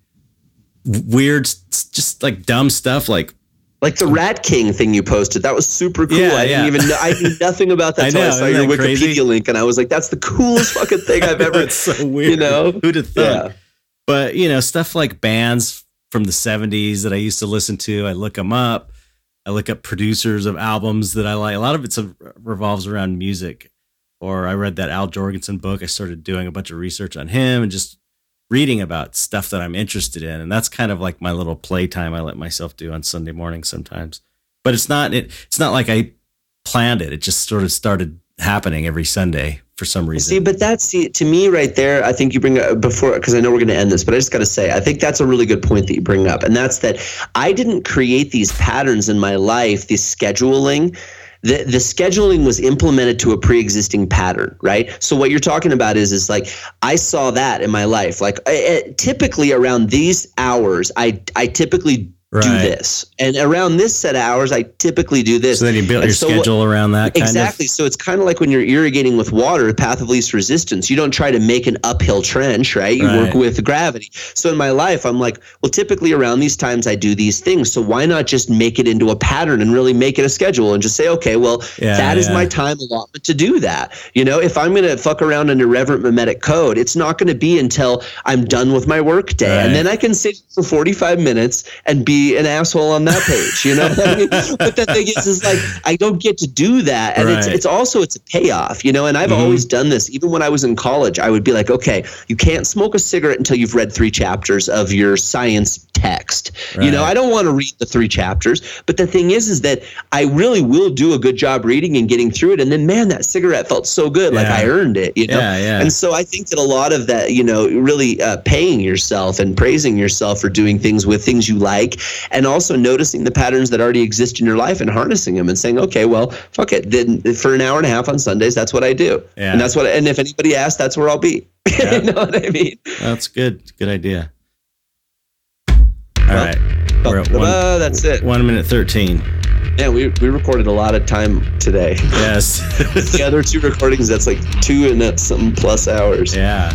weird, just like dumb stuff like like the Rat King thing you posted, that was super cool. Yeah, I didn't even know, I knew <laughs> nothing about that until I, I saw your Wikipedia crazy? link, and I was like, "That's the coolest fucking thing I've <laughs> ever." it's so weird. You know, who'd have thought? Yeah. But you know, stuff like bands from the '70s that I used to listen to, I look them up. I look up producers of albums that I like. A lot of it uh, revolves around music. Or I read that Al Jourgensen book. I started doing a bunch of research on him and just reading about stuff that I'm interested in. And that's kind of like my little playtime I let myself do on Sunday morning sometimes. But it's not it, it's not like I planned it. It just sort of started happening every Sunday for some reason. See, but that's see, to me right there. I think you bring up before because I know we're going to end this, but I just got to say, I think that's a really good point that you bring up, and that's that I didn't create these patterns in my life, this scheduling the the scheduling was implemented to a pre-existing pattern, right? So what you're talking about is is like I saw that in my life. Like I, I, typically around these hours, I I typically right. do this. And around this set of hours, I typically do this. So then you build and your so schedule what, around that. exactly. Of? So it's kind of like when you're irrigating with water, the path of least resistance. You don't try to make an uphill trench, right? You right. work with gravity. So in my life, I'm like, well, typically around these times, I do these things. So why not just make it into a pattern and really make it a schedule and just say, okay, well, yeah, that is yeah. my time allotment to do that. You know, if I'm going to fuck around in irreverent mimetic code, it's not going to be until I'm done with my work day. Right. And then I can sit for 45 minutes and be an asshole on on that page, you know. I mean? <laughs> But the thing is, is like I don't get to do that, and right. it's it's also it's a payoff, you know. And I've mm-hmm. always done this, even when I was in college. I would be like, okay, you can't smoke a cigarette until you've read three chapters of your science text. Right. You know, I don't want to read the three chapters, but the thing is, is that I really will do a good job reading and getting through it. And then, man, that cigarette felt so good, yeah. like I earned it, you know. Yeah, yeah. And so I think that a lot of that, you know, really uh, paying yourself and praising yourself for doing things with things you like, and also noticing the patterns that already exist in your life and harnessing them and saying, okay, well, fuck it. Then for an hour and a half on Sundays, that's what I do. Yeah. And that's what. And if anybody asks, that's where I'll be. <laughs> Yeah. you know what I mean? That's good. Good idea. All well, right. We're at one, uh, that's it. One minute 13. Yeah, we, we recorded a lot of time today. Yes. <laughs> the other two recordings, that's like two and that's some plus hours. Yeah.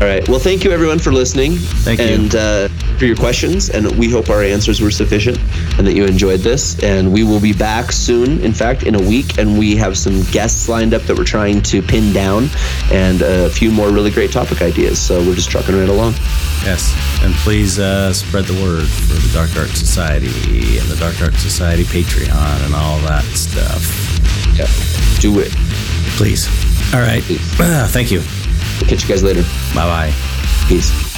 All right. Well, thank you everyone for listening. Thank you. And uh, for your questions. And we hope our answers were sufficient and that you enjoyed this. And we will be back soon, in fact, in a week. And we have some guests lined up that we're trying to pin down and a few more really great topic ideas. So we're just trucking right along. Yes. And please uh, spread the word for the Dark Art Society and the Dark Art Society Patreon and all that stuff. Yeah. Do it. Please. All right. Please. Uh, thank you. Catch you guys later. Bye bye. Peace.